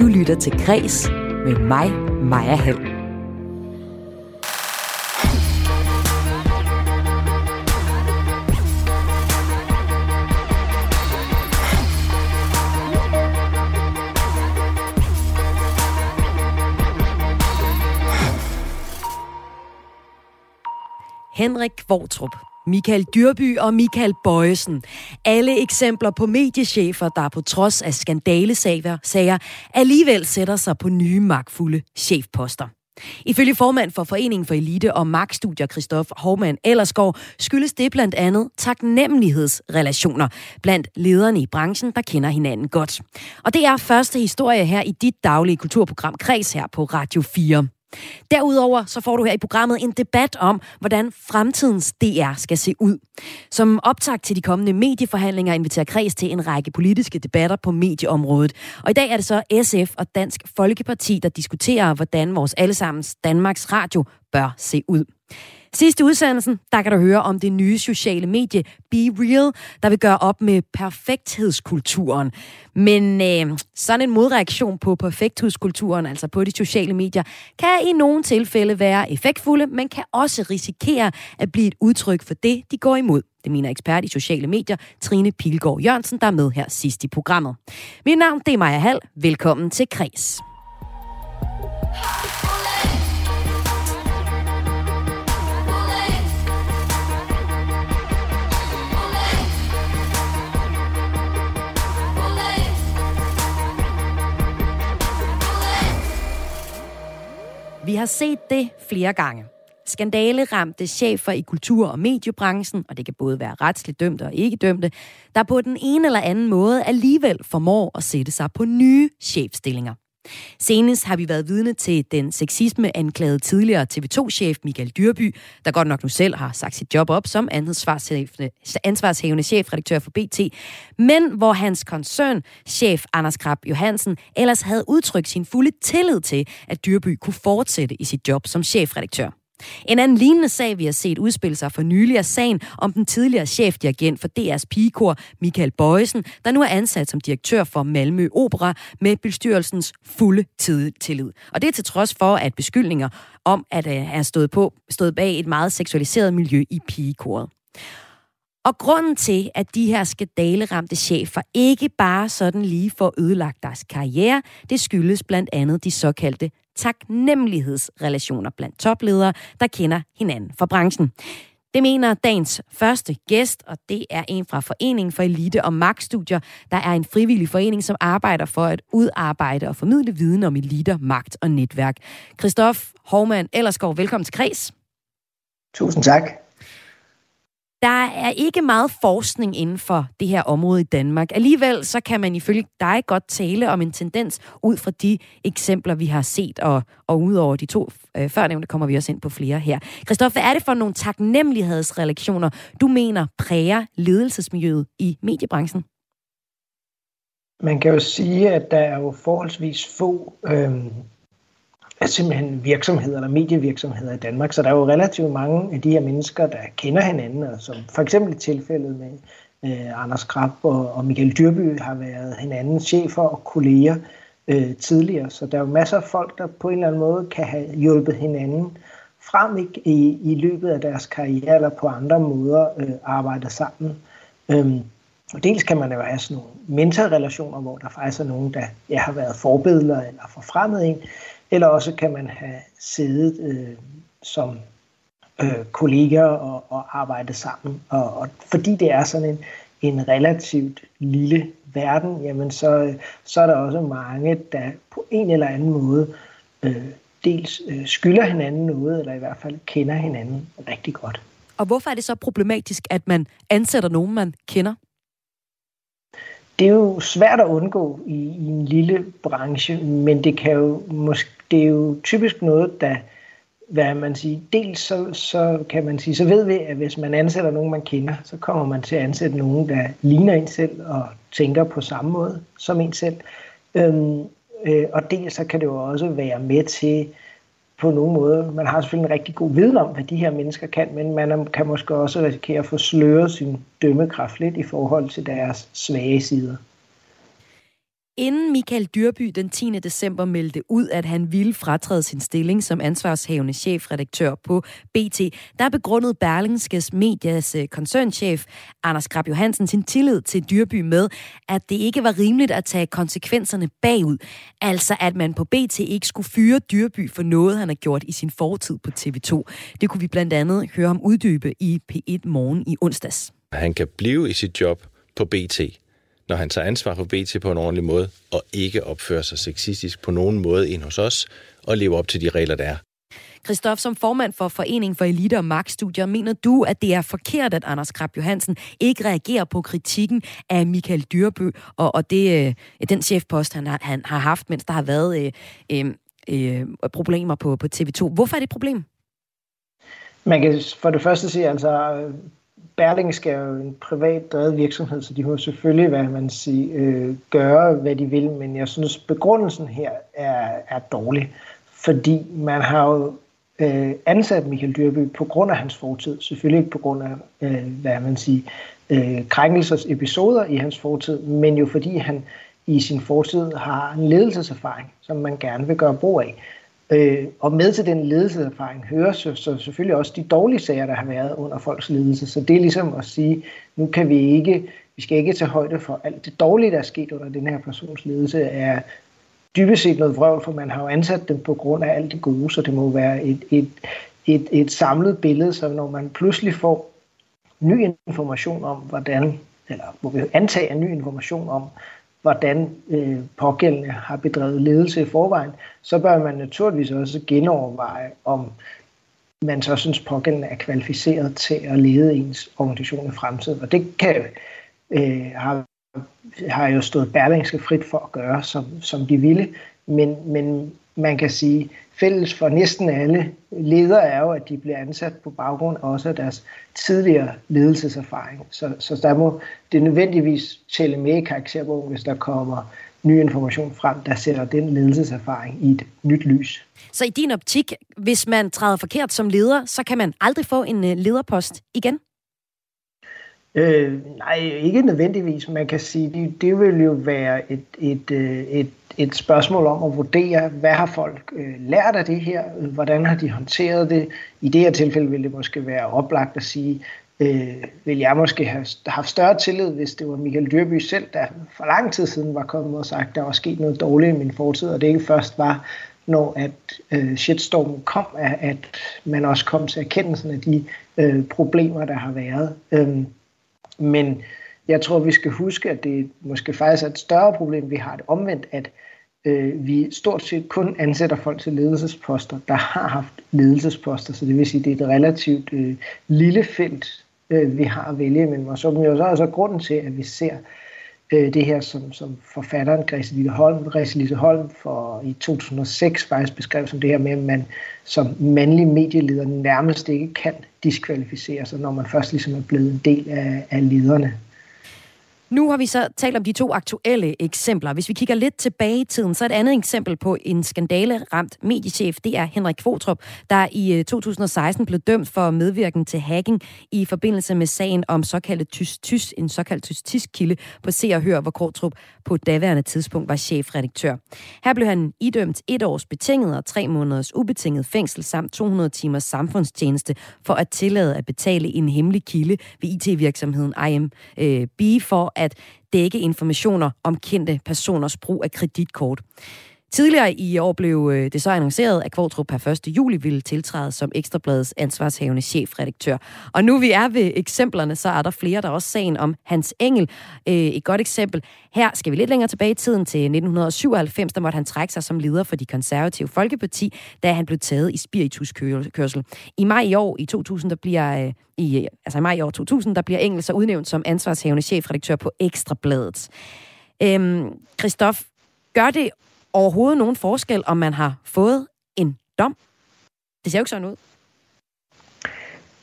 Du lytter til Græs med mig, Maja Hall. Henrik Kvortrup, Michael Dyrby og Michael Bøjesen. Alle eksempler på mediechefer, der på trods af skandalesager sager, alligevel sætter sig på nye magtfulde chefposter. Ifølge formand for Foreningen for Elite og Magtstudier, Christoph Hovmann Ellersgaard, skyldes det blandt andet taknemmelighedsrelationer blandt lederne i branchen, der kender hinanden godt. Og det er første historie her i dit daglige kulturprogram Kreds her på Radio 4. Derudover så får du her i programmet en debat om, hvordan fremtidens DR skal se ud. Som optakt til de kommende medieforhandlinger inviterer Kreds til en række politiske debatter på medieområdet. Og i dag er det så SF og Dansk Folkeparti, der diskuterer, hvordan vores allesammens Danmarks Radio bør se ud. Sidste udsendelsen, der kan du høre om det nye sociale medie Be Real, der vil gøre op med perfekthedskulturen. Men øh, sådan en modreaktion på perfekthedskulturen, altså på de sociale medier, kan i nogle tilfælde være effektfulde, men kan også risikere at blive et udtryk for det, de går imod. Det mener ekspert i sociale medier, Trine Pilgaard Jørgensen, der er med her sidst i programmet. Mit navn det er Maja Hall. Velkommen til Kres. Har set det flere gange. Skandaleramte chefer i kultur- og mediebranchen, og det kan både være retsligt dømte og ikke dømte, der på den ene eller anden måde alligevel formår at sætte sig på nye chefstillinger. Senest har vi været vidne til den sexisme anklagede tidligere TV2-chef Michael Dyrby, der godt nok nu selv har sagt sit job op som ansvarshævende, chefredaktør for BT, men hvor hans koncernchef Anders Krab Johansen, ellers havde udtrykt sin fulde tillid til, at Dyrby kunne fortsætte i sit job som chefredaktør. En anden lignende sag, vi har set udspille sig for nylig, er sagen om den tidligere chefdirigent for DR's pigekor, Michael Bøjsen, der nu er ansat som direktør for Malmø Opera med bestyrelsens fulde tillid. Og det er til trods for, at beskyldninger om at have øh, stået, på, stået bag et meget seksualiseret miljø i pigekoret. Og grunden til, at de her skandaleramte chefer ikke bare sådan lige får ødelagt deres karriere, det skyldes blandt andet de såkaldte taknemmelighedsrelationer blandt topledere, der kender hinanden fra branchen. Det mener dagens første gæst, og det er en fra Foreningen for Elite og Magtstudier, der er en frivillig forening, som arbejder for at udarbejde og formidle viden om eliter, magt og netværk. Christoph Hormann Ellersgaard, velkommen til Kreds. Tusind tak. Der er ikke meget forskning inden for det her område i Danmark. Alligevel så kan man ifølge dig godt tale om en tendens ud fra de eksempler, vi har set, og, og udover de to øh, førnævnte kommer vi også ind på flere her. Christoffer, hvad er det for nogle taknemmelighedsrelationer, du mener præger ledelsesmiljøet i mediebranchen? Man kan jo sige, at der er jo forholdsvis få øh, er simpelthen virksomheder eller medievirksomheder i Danmark. Så der er jo relativt mange af de her mennesker, der kender hinanden, og som for eksempel i tilfældet med øh, Anders Krab og, og Michael Dyrby har været hinandens chefer og kolleger øh, tidligere. Så der er jo masser af folk, der på en eller anden måde kan have hjulpet hinanden frem ikke, i, i løbet af deres karriere eller på andre måder øh, arbejde sammen. Øhm, og dels kan man jo have sådan nogle mentorrelationer, hvor der faktisk er nogen, der ja, har været forbilleder eller forfremmet en, eller også kan man have siddet øh, som øh, kolleger og, og arbejdet sammen. Og, og fordi det er sådan en, en relativt lille verden, jamen så, så er der også mange, der på en eller anden måde øh, dels øh, skylder hinanden noget, eller i hvert fald kender hinanden rigtig godt. Og hvorfor er det så problematisk, at man ansætter nogen, man kender? Det er jo svært at undgå i, i en lille branche, men det kan jo måske det er jo typisk noget, der, hvad man siger, dels så, så kan man sige, så ved vi, at hvis man ansætter nogen, man kender, så kommer man til at ansætte nogen, der ligner en selv og tænker på samme måde som en selv. Øhm, øh, og dels så kan det jo også være med til på nogen måde, man har selvfølgelig en rigtig god viden om, hvad de her mennesker kan, men man kan måske også risikere at få sløret sin dømmekraft lidt i forhold til deres svage sider. Inden Michael Dyrby den 10. december meldte ud, at han ville fratræde sin stilling som ansvarshavende chefredaktør på BT, der begrundede Berlingskes Medias øh, koncernchef Anders Grab Johansen sin tillid til Dyrby med, at det ikke var rimeligt at tage konsekvenserne bagud. Altså at man på BT ikke skulle fyre Dyrby for noget, han har gjort i sin fortid på TV2. Det kunne vi blandt andet høre ham uddybe i P1 Morgen i onsdags. Han kan blive i sit job på BT når han tager ansvar for BT på en ordentlig måde, og ikke opfører sig sexistisk på nogen måde ind hos os, og lever op til de regler, der er. Christoph, som formand for Forening for Elite- og Magtstudier, mener du, at det er forkert, at Anders Krab Johansen ikke reagerer på kritikken af Michael Dyrbø og, og det, øh, den chefpost, han har, han har haft, mens der har været øh, øh, øh, problemer på, på TV2. Hvorfor er det et problem? Man kan for det første sige, altså Berlingske er jo en privat drevet virksomhed, så de må selvfølgelig, hvad man siger, øh, gøre, hvad de vil, men jeg synes, begrundelsen her er, er dårlig, fordi man har jo øh, ansat Michael Dyrby på grund af hans fortid, selvfølgelig ikke på grund af, øh, hvad man siger, øh, krænkelsers episoder i hans fortid, men jo fordi han i sin fortid har en ledelseserfaring, som man gerne vil gøre brug af. Øh, og med til den ledelseserfaring hører så, så selvfølgelig også de dårlige sager, der har været under folks ledelse. Så det er ligesom at sige, nu kan vi ikke, vi skal ikke tage højde for alt det dårlige, der er sket under den her persons ledelse, er dybest set noget vrøvl, for man har jo ansat dem på grund af alt det gode, så det må være et, et, et, et samlet billede, så når man pludselig får ny information om, hvordan, eller må vi antage ny information om, hvordan øh, pågældende har bedrevet ledelse i forvejen, så bør man naturligvis også genoverveje, om man så synes, pågældende er kvalificeret til at lede ens organisation i fremtiden. Og det kan, øh, har, har jo stået Berlingske frit for at gøre, som, som de ville. Men, men man kan sige, fælles for næsten alle ledere er jo, at de bliver ansat på baggrund også af deres tidligere ledelseserfaring. Så, så der må det nødvendigvis tælle med i karakterbogen, hvis der kommer ny information frem, der sætter den ledelseserfaring i et nyt lys. Så i din optik, hvis man træder forkert som leder, så kan man aldrig få en øh, lederpost igen? Øh, nej, ikke nødvendigvis. Man kan sige, det, det vil jo være et, et, øh, et, et spørgsmål om at vurdere, hvad har folk øh, lært af det her? Hvordan har de håndteret det? I det her tilfælde vil det måske være oplagt at sige, øh, vil jeg måske have haft større tillid, hvis det var Michael Dyrby selv, der for lang tid siden var kommet og sagt, der var sket noget dårligt i min fortid, og det ikke først var, når at øh, shitstormen kom, at, at man også kom til erkendelsen af de øh, problemer, der har været. Øh, men jeg tror, vi skal huske, at det måske faktisk er et større problem, vi har det omvendt, at øh, vi stort set kun ansætter folk til ledelsesposter, der har haft ledelsesposter, så det vil sige, at det er et relativt øh, lille felt, øh, vi har at vælge imellem. Og så er så grunden til, at vi ser øh, Øh, det her, som, som forfatteren Græse Holm, Græse Holm for i 2006 faktisk beskrev som det her med, at man som mandlig medieleder nærmest ikke kan diskvalificere sig, når man først ligesom er blevet en del af, af lederne. Nu har vi så talt om de to aktuelle eksempler. Hvis vi kigger lidt tilbage i tiden, så er et andet eksempel på en skandale-ramt mediechef, det er Henrik Kvotrup, der i øh, 2016 blev dømt for medvirken til hacking i forbindelse med sagen om såkaldte tys-tys, en såkaldt tysk kilde på Se og Hør, hvor Kvotrup på daværende tidspunkt var chefredaktør. Her blev han idømt et års betinget og tre måneders ubetinget fængsel samt 200 timers samfundstjeneste for at tillade at betale en hemmelig kilde ved IT-virksomheden IMB øh, for at dække informationer om kendte personers brug af kreditkort. Tidligere i år blev øh, det så annonceret, at Kvartrup per 1. juli ville tiltræde som Ekstrabladets ansvarshavende chefredaktør. Og nu vi er ved eksemplerne, så er der flere, der også sagen om Hans Engel. Øh, et godt eksempel. Her skal vi lidt længere tilbage i tiden til 1997, der måtte han trække sig som leder for de konservative Folkeparti, da han blev taget i spirituskørsel. I maj i år, i 2000, der bliver, øh, i, altså i maj i år 2000, der bliver Engel så udnævnt som ansvarshavende chefredaktør på Ekstrabladet. Øhm, Christoph, gør det overhovedet nogen forskel, om man har fået en dom? Det ser jo ikke sådan ud.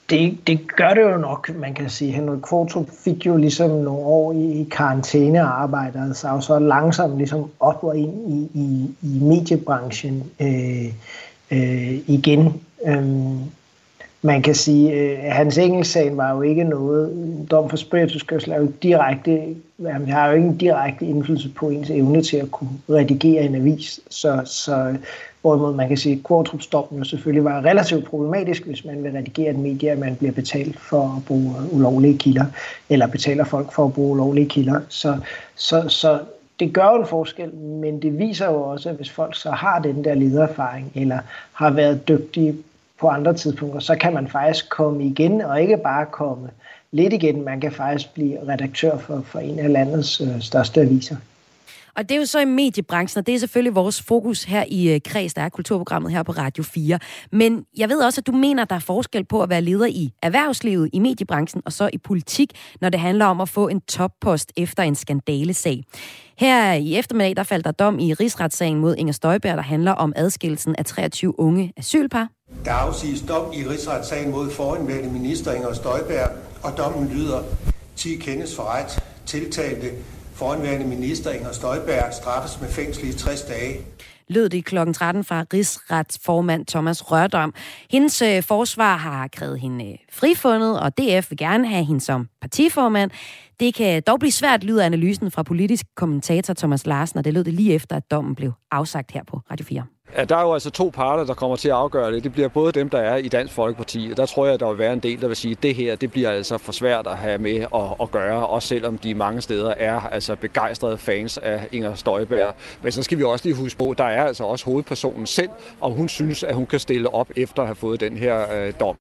Det, det gør det jo nok, man kan sige. Henrik Kvartrup fik jo ligesom nogle år i karantæne og arbejdede sig så langsomt ligesom op og ind i, i, i mediebranchen øh, øh, igen. Øhm, man kan sige, at hans engelsagen var jo ikke noget, dom for spirituskørsel er jo direkte, jamen, har jo ikke en direkte indflydelse på ens evne til at kunne redigere en avis, så, så hvorimod man kan sige, at Kvartrupsdommen jo selvfølgelig var relativt problematisk, hvis man vil redigere et medie, at man bliver betalt for at bruge ulovlige kilder, eller betaler folk for at bruge ulovlige kilder. Så, så, så det gør jo en forskel, men det viser jo også, at hvis folk så har den der ledererfaring, eller har været dygtige på andre tidspunkter, så kan man faktisk komme igen, og ikke bare komme lidt igen. Man kan faktisk blive redaktør for, for en af landets øh, største aviser. Og det er jo så i mediebranchen, og det er selvfølgelig vores fokus her i øh, Kreds, der er kulturprogrammet her på Radio 4. Men jeg ved også, at du mener, at der er forskel på at være leder i erhvervslivet, i mediebranchen, og så i politik, når det handler om at få en toppost efter en skandalesag. Her i eftermiddag, der faldt der dom i rigsretssagen mod Inger Støjberg, der handler om adskillelsen af 23 unge asylpar. Der afsiges dom i rigsretssagen mod foranværende minister Inger Støjberg, og dommen lyder 10 kendes for ret. Tiltalte foranværende minister Inger Støjberg straffes med fængsel i 60 dage lød det kl. 13 fra rigsretsformand Thomas Rørdom. Hendes øh, forsvar har krævet hende øh, frifundet, og DF vil gerne have hende som partiformand. Det kan dog blive svært, lyder analysen fra politisk kommentator Thomas Larsen, og det lød det lige efter, at dommen blev afsagt her på Radio 4. Ja, der er jo altså to parter, der kommer til at afgøre det. Det bliver både dem, der er i Dansk Folkeparti, og der tror jeg, at der vil være en del, der vil sige, at det her det bliver altså for svært at have med at, at gøre, også selvom de mange steder er altså begejstrede fans af Inger Støjberg. Men så skal vi også lige huske på, at der er altså også hovedpersonen selv, og hun synes, at hun kan stille op efter at have fået den her øh, dom.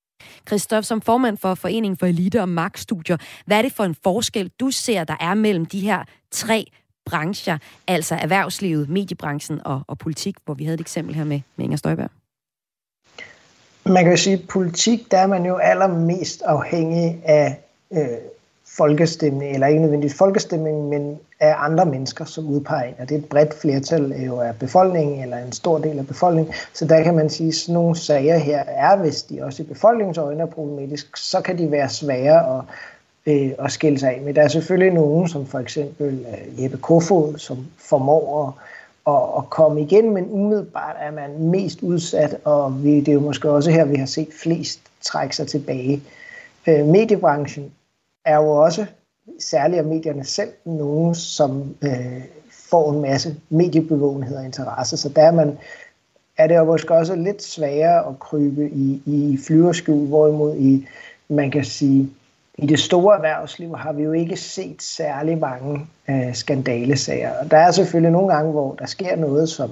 Christoph, som formand for Foreningen for Elite og Magtstudier, hvad er det for en forskel, du ser, der er mellem de her tre brancher, altså erhvervslivet, mediebranchen og, og politik, hvor vi havde et eksempel her med, med Inger Støjberg? Man kan jo sige, at politik, der er man jo allermest afhængig af øh, folkestemning, eller ikke nødvendigvis folkestemning, men af andre mennesker, som udpeger en. Og det er et bredt flertal øh, jo af befolkningen, eller en stor del af befolkningen. Så der kan man sige, at sådan nogle sager her er, hvis de også i befolkningens øjne er problematisk, så kan de være svære at øh, at skille sig af Men Der er selvfølgelig nogen, som for eksempel øh, Jeppe Kofod, som formår at, at, at komme igen, men umiddelbart er man mest udsat, og vi, det er jo måske også her, vi har set flest trække sig tilbage. Øh, mediebranchen er jo også, særligt af medierne selv, nogen, som øh, får en masse mediebevågenhed og interesse, så der er man er det jo måske også lidt sværere at krybe i, i flyverskjul, hvorimod i, man kan sige, i det store erhvervsliv har vi jo ikke set særlig mange øh, skandalesager. Og der er selvfølgelig nogle gange, hvor der sker noget, som,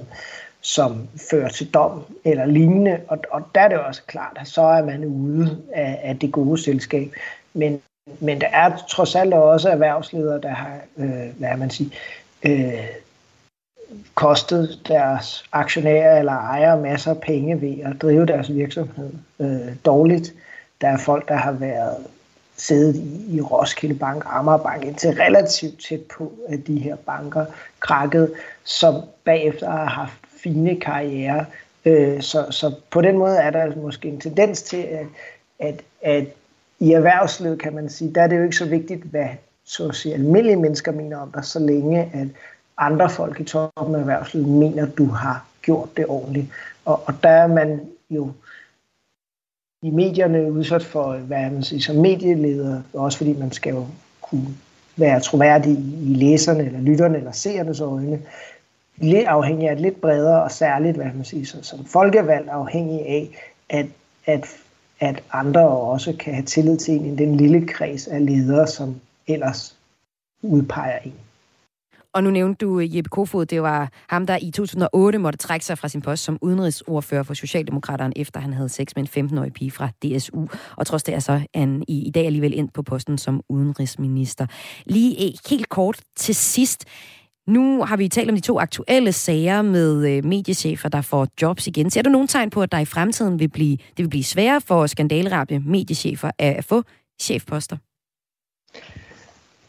som fører til dom eller lignende, og, og der er det også klart, at så er man ude af, af det gode selskab. Men, men der er trods alt også erhvervsledere, der har, øh, hvad man sige, øh, kostet deres aktionærer eller ejere masser af penge ved at drive deres virksomhed øh, dårligt. Der er folk, der har været siddet i, i Roskilde Bank, Amager Bank, indtil relativt tæt på, at de her banker krakkede, som bagefter har haft fine karriere. Øh, så, så på den måde er der altså måske en tendens til, at, at, at i erhvervslivet kan man sige, der er det jo ikke så vigtigt, hvad så at sige, almindelige mennesker mener om dig, så længe at andre folk i toppen af erhvervslivet mener, at du har gjort det ordentligt. Og, og der er man jo i medierne udsat for, hvad man siger, som medieleder, også fordi man skal jo kunne være troværdig i læserne, eller lytterne, eller seernes øjne, lidt afhængig af et lidt bredere, og særligt, hvad man siger, som folkevalg afhængig af, at, at, at andre også kan have tillid til en i den lille kreds af ledere, som ellers udpeger en. Og nu nævnte du øh, Jeppe Kofod, det var ham, der i 2008 måtte trække sig fra sin post som udenrigsordfører for Socialdemokraterne, efter han havde sex med en 15-årig pige fra DSU. Og trods det er så han i, i dag alligevel ind på posten som udenrigsminister. Lige øh, helt kort til sidst. Nu har vi talt om de to aktuelle sager med øh, mediechefer, der får jobs igen. Ser du nogen tegn på, at der i fremtiden vil blive, det vil blive sværere for skandaleramte mediechefer at få chefposter?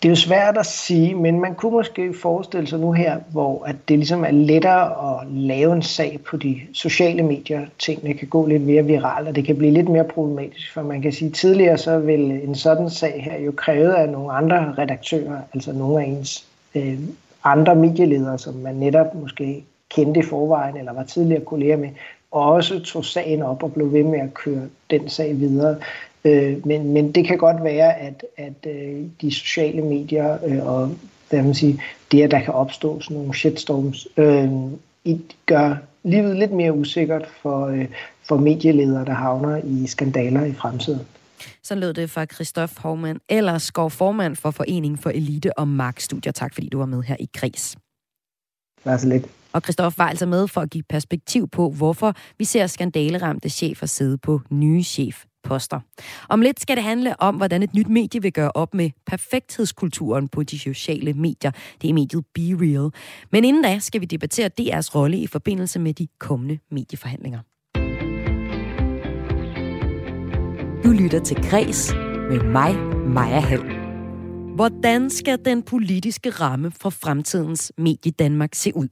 Det er jo svært at sige, men man kunne måske forestille sig nu her, hvor at det ligesom er lettere at lave en sag på de sociale medier. Tingene kan gå lidt mere viralt, og det kan blive lidt mere problematisk. For man kan sige, at tidligere så vil en sådan sag her jo kræve af nogle andre redaktører, altså nogle af ens øh, andre medieledere, som man netop måske kendte i forvejen, eller var tidligere kolleger med, og også tog sagen op og blev ved med at køre den sag videre. Øh, men, men det kan godt være, at, at øh, de sociale medier øh, og hvad man siger, det, at der kan opstå sådan nogle shitstorms, øh, gør livet lidt mere usikkert for, øh, for medieledere, der havner i skandaler i fremtiden. Så lød det fra Christoph Hovmann, eller skov formand for Foreningen for Elite og Markstudier. Tak fordi du var med her i Kris. Vær så lidt. Og Christoph var altså med for at give perspektiv på, hvorfor vi ser skandaleramte chefer sidde på nye chefposter. Om lidt skal det handle om, hvordan et nyt medie vil gøre op med perfekthedskulturen på de sociale medier. Det er mediet Be Real. Men inden da skal vi debattere DR's rolle i forbindelse med de kommende medieforhandlinger. Du lytter til Græs med mig, Maja Hall. Hvordan skal den politiske ramme for fremtidens medie Danmark se ud?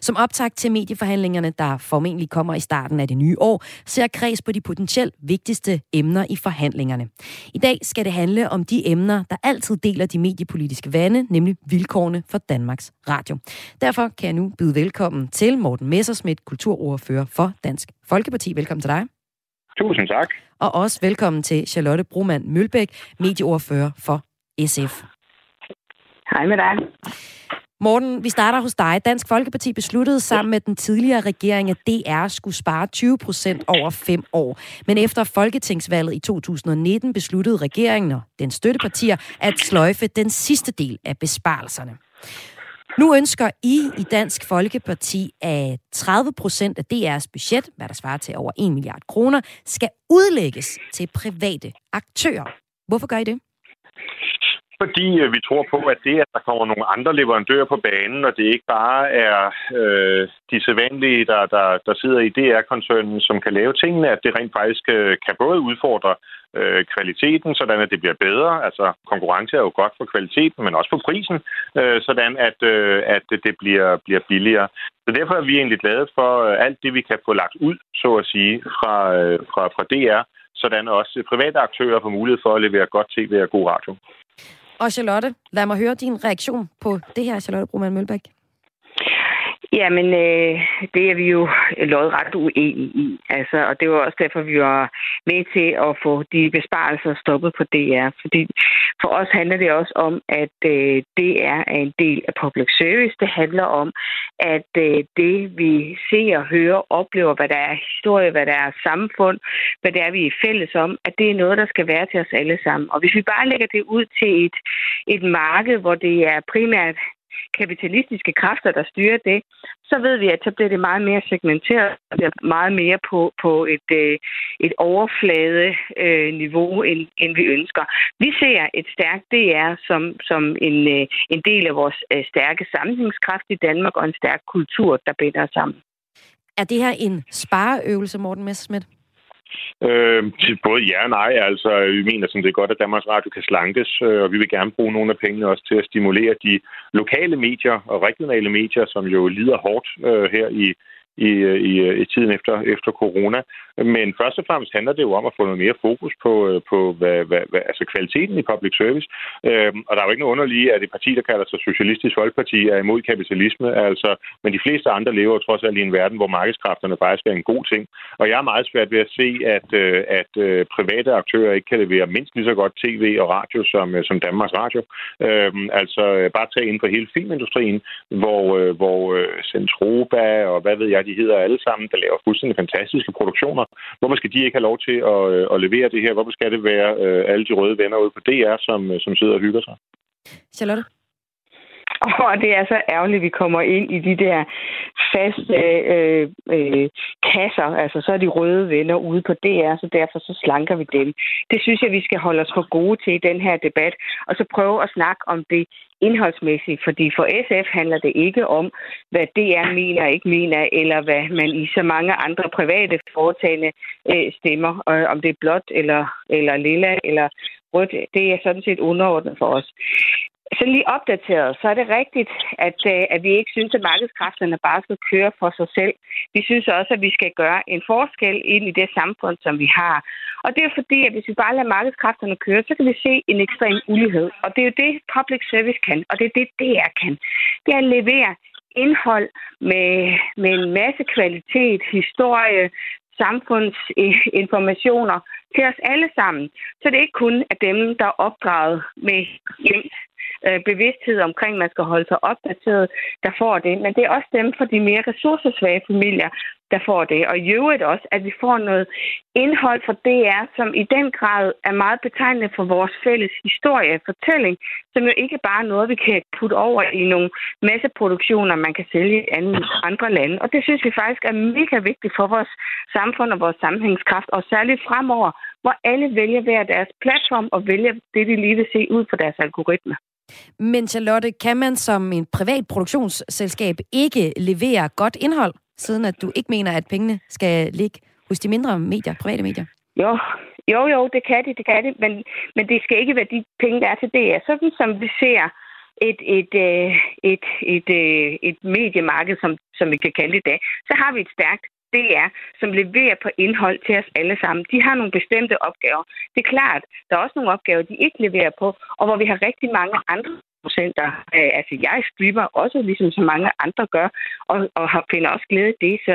Som optakt til medieforhandlingerne, der formentlig kommer i starten af det nye år, ser Kreds på de potentielt vigtigste emner i forhandlingerne. I dag skal det handle om de emner, der altid deler de mediepolitiske vande, nemlig vilkårene for Danmarks Radio. Derfor kan jeg nu byde velkommen til Morten Messersmith, kulturordfører for Dansk Folkeparti. Velkommen til dig. Tusind tak. Og også velkommen til Charlotte Broman Mølbæk, medieordfører for SF. Hej med dig. Morten, vi starter hos dig. Dansk Folkeparti besluttede sammen med den tidligere regering, at DR skulle spare 20 procent over fem år. Men efter folketingsvalget i 2019 besluttede regeringen og den støttepartier at sløjfe den sidste del af besparelserne. Nu ønsker I i Dansk Folkeparti, at 30 procent af DR's budget, hvad der svarer til over 1 milliard kroner, skal udlægges til private aktører. Hvorfor gør I det? Fordi øh, vi tror på, at det, at der kommer nogle andre leverandører på banen, og det ikke bare er øh, de sædvanlige, der, der, der sidder i DR-koncernen, som kan lave tingene, at det rent faktisk øh, kan både udfordre øh, kvaliteten, sådan at det bliver bedre. Altså konkurrence er jo godt for kvaliteten, men også for prisen, øh, sådan at, øh, at det bliver, bliver billigere. Så derfor er vi egentlig glade for øh, alt det, vi kan få lagt ud, så at sige, fra, øh, fra, fra DR, sådan også private aktører får mulighed for at levere godt tv og god radio. Og Charlotte, lad mig høre din reaktion på det her, Charlotte Broman Mølbæk. Jamen, øh, det er vi jo lodret uenige i. Altså, og det var også derfor, vi var med til at få de besparelser stoppet på DR. Fordi for os handler det også om, at øh, DR er en del af public service. Det handler om, at øh, det vi ser, hører, oplever, hvad der er historie, hvad der er samfund, hvad det er, vi er fælles om, at det er noget, der skal være til os alle sammen. Og hvis vi bare lægger det ud til et, et marked, hvor det er primært kapitalistiske kræfter, der styrer det, så ved vi, at så bliver det meget mere segmenteret, og bliver meget mere på, på et, øh, et overflade øh, niveau, end, end vi ønsker. Vi ser et stærkt DR som, som en, øh, en del af vores øh, stærke sammenhængskraft i Danmark, og en stærk kultur, der binder os sammen. Er det her en spareøvelse, Morten Messerschmidt? Øh, både ja og nej. Altså, vi mener sådan, det er godt, at Danmarks Radio kan slankes, øh, og vi vil gerne bruge nogle af pengene også til at stimulere de lokale medier og regionale medier, som jo lider hårdt øh, her i, i, øh, i, øh, i tiden efter, efter corona. Men først og fremmest handler det jo om at få noget mere fokus på, øh, på hvad, hvad, hvad, altså kvaliteten i public service. Øhm, og der er jo ikke noget underlige, at et parti, der kalder sig Socialistisk Folkeparti, er imod kapitalisme. Altså, men de fleste andre lever jo trods alt i en verden, hvor markedskræfterne faktisk er en god ting. Og jeg er meget svært ved at se, at, at private aktører ikke kan levere mindst lige så godt tv og radio som, som Danmarks Radio. Øhm, altså bare tage ind for hele filmindustrien, hvor, hvor Centroba og hvad ved jeg, de hedder alle sammen, der laver fuldstændig fantastiske produktioner. Hvorfor skal de ikke have lov til at, øh, at levere det her? Hvorfor skal det være øh, alle de røde venner ude på DR, som, øh, som sidder og hygger sig? Charlotte? Og det er så ærgerligt, at vi kommer ind i de der faste øh, øh, øh, kasser. Altså, så er de røde venner ude på DR, så derfor så slanker vi dem. Det synes jeg, vi skal holde os for gode til i den her debat, og så prøve at snakke om det indholdsmæssigt. Fordi for SF handler det ikke om, hvad DR mener og ikke mener, eller hvad man i så mange andre private foretagende øh, stemmer. øh, om det er blåt eller, eller lilla eller rødt, det er sådan set underordnet for os sådan lige opdateret, så er det rigtigt, at, øh, at vi ikke synes, at markedskræfterne bare skal køre for sig selv. Vi synes også, at vi skal gøre en forskel ind i det samfund, som vi har. Og det er fordi, at hvis vi bare lader markedskræfterne køre, så kan vi se en ekstrem ulighed. Og det er jo det, public service kan, og det er det, DR kan. Det er at levere indhold med, med en masse kvalitet, historie, samfundsinformationer til os alle sammen. Så det er ikke kun af dem, der er opdraget med hjem øh, bevidsthed omkring, at man skal holde sig opdateret, der får det. Men det er også dem for de mere ressourcesvage familier, der får det. Og i øvrigt også, at vi får noget indhold fra DR, som i den grad er meget betegnende for vores fælles historie fortælling, som jo ikke bare er noget, vi kan putte over i nogle masseproduktioner, man kan sælge i andre lande. Og det synes vi faktisk er mega vigtigt for vores samfund og vores sammenhængskraft, og særligt fremover, hvor alle vælger hver deres platform og vælger det, de lige vil se ud på deres algoritme. Men Charlotte, kan man som en privat produktionsselskab ikke levere godt indhold, siden at du ikke mener, at pengene skal ligge hos de mindre medier, private medier? Jo, jo, jo, det kan det, det kan det, men, men det skal ikke være de penge, der er til det. Sådan som vi ser et, et, øh, et, et, et, et mediemarked, som, som vi kan kalde det i dag, så har vi et stærkt DR, som leverer på indhold til os alle sammen. De har nogle bestemte opgaver. Det er klart, der er også nogle opgaver, de ikke leverer på, og hvor vi har rigtig mange andre procenter. Øh, altså, jeg streamer også, ligesom så mange andre gør, og, og har, finder også glæde i det. Så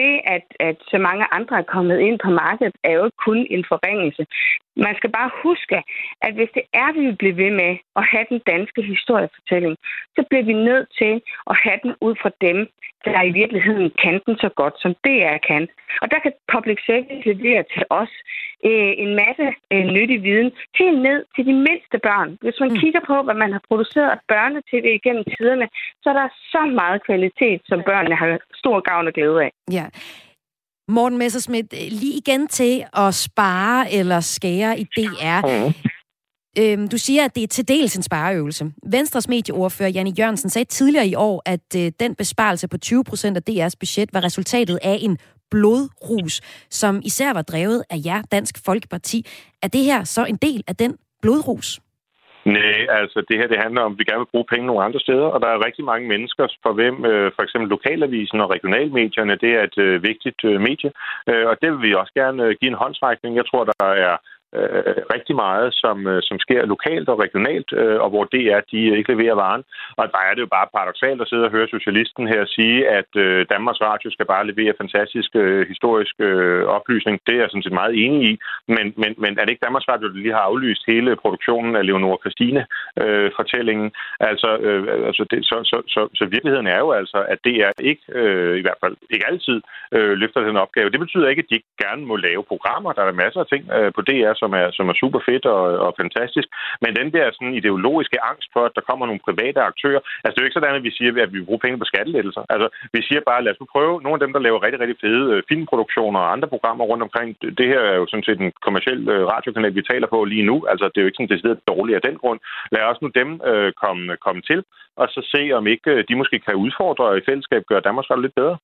det, at, at så mange andre er kommet ind på markedet, er jo kun en forringelse. Man skal bare huske, at hvis det er, vi vil blive ved med at have den danske historiefortælling, så bliver vi nødt til at have den ud fra dem, der i virkeligheden kan den så godt, som DR kan. Og der kan public service levere til os øh, en masse øh, nyttig viden, helt ned til de mindste børn. Hvis man mm. kigger på, hvad man har produceret af børnetv igennem tiderne, så er der så meget kvalitet, som børnene har stor gavn og glæde af. Ja. Morten Messersmith, øh, lige igen til at spare eller skære i DR. Mm. Øhm, du siger, at det er til dels en spareøvelse. Venstres medieordfører Janne Jørgensen sagde tidligere i år, at øh, den besparelse på 20 procent af DR's budget var resultatet af en blodrus, som især var drevet af jer, Dansk Folkeparti. Er det her så en del af den blodrus? Nej, altså det her det handler om, at vi gerne vil bruge penge nogle andre steder, og der er rigtig mange mennesker, for hvem øh, for eksempel lokalavisen og regionalmedierne, det er et øh, vigtigt øh, medie, øh, og det vil vi også gerne øh, give en håndsrækning. Jeg tror, der er øh, rigtig meget, som, øh, som sker lokalt og regionalt, øh, og hvor det er, de øh, ikke leverer varen. Og der er det jo bare paradoxalt at sidde og høre socialisten her sige, at øh, Danmarks Radio skal bare levere fantastisk øh, historisk øh, oplysning. Det er jeg sådan set meget enig i. Men, men, men er det ikke Danmarks Radio, der lige har aflyst hele produktionen af Leonora Christine-fortællingen? Øh, altså, øh, altså det, så, så, så, så virkeligheden er jo altså, at det er ikke, øh, i hvert fald ikke altid, øh, løfter den opgave. Det betyder ikke, at de ikke gerne må lave programmer. Der er masser af ting øh, på DR, som er, som er super fedt og, og fantastisk. Men den der sådan ideologiske angst for, at der kommer nogle private aktører, altså det er jo ikke sådan, at vi siger, at vi vil bruge penge på skattelettelser. Altså vi siger bare, lad os nu prøve nogle af dem, der laver rigtig, rigtig fede øh, filmproduktioner og andre programmer rundt omkring. Det her er jo sådan set en kommersiel øh, radiokanal, vi taler på lige nu. Altså det er jo ikke sådan decideret dårligt af den grund. Lad os nu dem øh, komme, komme til, og så se, om ikke øh, de måske kan udfordre og i fællesskab gøre Danmarks lidt bedre.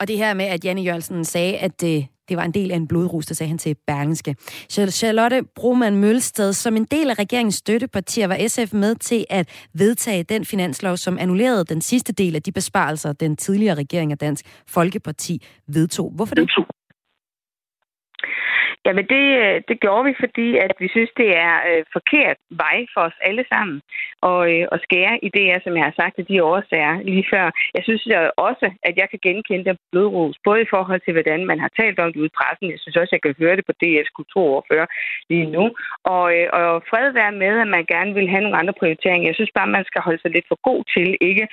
Og det her med, at Janne Jørgensen sagde, at det, det var en del af en blodrus, der sagde han til Berlingske. Charlotte Broman Mølsted, som en del af regeringens støttepartier, var SF med til at vedtage den finanslov, som annullerede den sidste del af de besparelser, den tidligere regering af Dansk Folkeparti vedtog. Hvorfor det? Jamen det, øh, det gjorde vi, fordi at vi synes, det er øh, forkert vej for os alle sammen at, øh, at skære i det, som jeg har sagt, af de årsager lige før. Jeg synes jeg også, at jeg kan genkende den blodros, både i forhold til, hvordan man har talt om det ude i pressen. Jeg synes også, jeg kan høre det på DF's kulturoverfører lige nu. Og, øh, og fred være med, at man gerne vil have nogle andre prioriteringer. Jeg synes bare, man skal holde sig lidt for god til ikke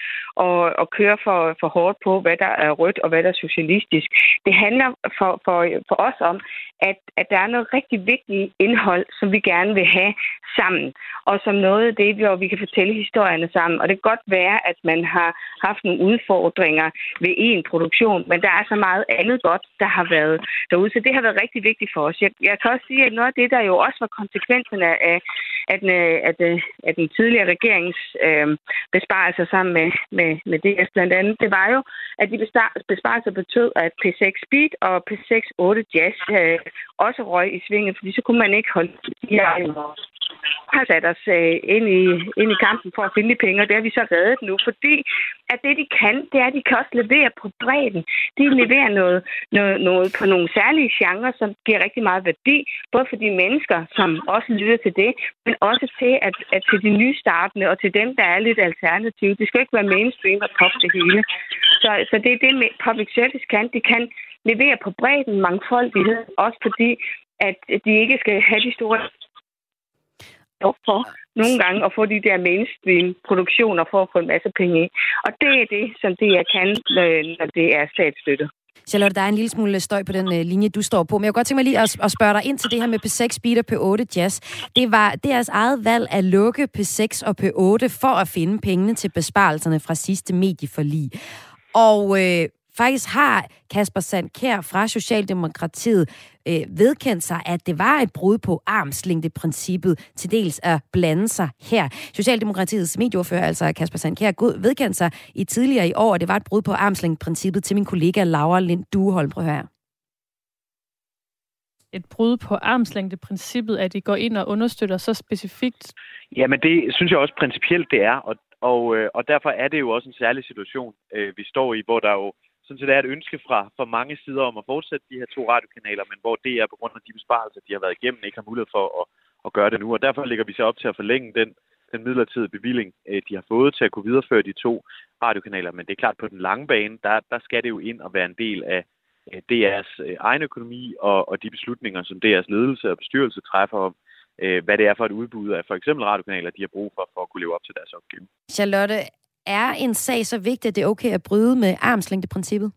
at, at køre for, for hårdt på, hvad der er rødt og hvad der er socialistisk. Det handler for, for, for os om, at, at der er noget rigtig vigtigt indhold, som vi gerne vil have sammen, og som noget af det, hvor vi kan fortælle historierne sammen. Og det kan godt være, at man har haft nogle udfordringer ved en produktion, men der er så meget andet godt, der har været derude. Så det har været rigtig vigtigt for os. Jeg, jeg kan også sige, at noget af det, der jo også var konsekvenserne af, af, den, af, den, af den tidligere regerings øh, besparelser sammen med, med, med DS blandt andet, det var jo, at de besparelser betød, at P6 Speed og P6 8 Jazz øh, også røg i svinget, fordi så kunne man ikke holde de her øh, har sat os øh, ind, i, ind i kampen for at finde de penge, og det har vi så reddet nu, fordi at det, de kan, det er, at de kan også levere på bredden. De leverer noget, noget, noget på nogle særlige genrer, som giver rigtig meget værdi, både for de mennesker, som også lytter til det, men også til, at, at til de nye startende og til dem, der er lidt alternative. Det skal ikke være mainstream og top det hele. Så, så det er det, med public service kan. De kan levere på bredden mangfoldighed, også fordi at de ikke skal have de store for nogle gange at få de der mainstream-produktioner for at få en masse penge i. Og det er det, som det er kan, øh, når det er statsstøtte. Charlotte, der er en lille smule støj på den øh, linje, du står på, men jeg kunne godt tænke mig lige at, at spørge dig ind til det her med P6 Beat og P8 Jazz. Det var deres eget valg at lukke P6 og P8 for at finde pengene til besparelserne fra sidste medieforlig. Og øh, Faktisk har Kasper Sandkær fra Socialdemokratiet øh, vedkendt sig, at det var et brud på armslængdeprincippet til dels at blande sig her. Socialdemokratiets medieordfører, altså Kasper Sandkær, vedkendt sig i tidligere i år, at det var et brud på armslængdeprincippet til min kollega Laura Lind Dueholm. Prøv her et brud på armslængdeprincippet, at de går ind og understøtter så specifikt? Jamen det synes jeg også principielt det er, og, og, øh, og derfor er det jo også en særlig situation, øh, vi står i, hvor der jo sådan set er et ønske fra, fra mange sider om at fortsætte de her to radiokanaler, men hvor det er på grund af de besparelser, de har været igennem, ikke har mulighed for at, at gøre det nu. Og derfor ligger vi så op til at forlænge den, den midlertidige bevilling, øh, de har fået til at kunne videreføre de to radiokanaler. Men det er klart, på den lange bane, der, der skal det jo ind og være en del af DR's øh, egen økonomi og, og de beslutninger, som DR's ledelse og bestyrelse træffer om, øh, hvad det er for et udbud af for eksempel radiokanaler, de har brug for, for at kunne leve op til deres opgave. Charlotte, er en sag så vigtig, at det er okay at bryde med armslængdeprincippet?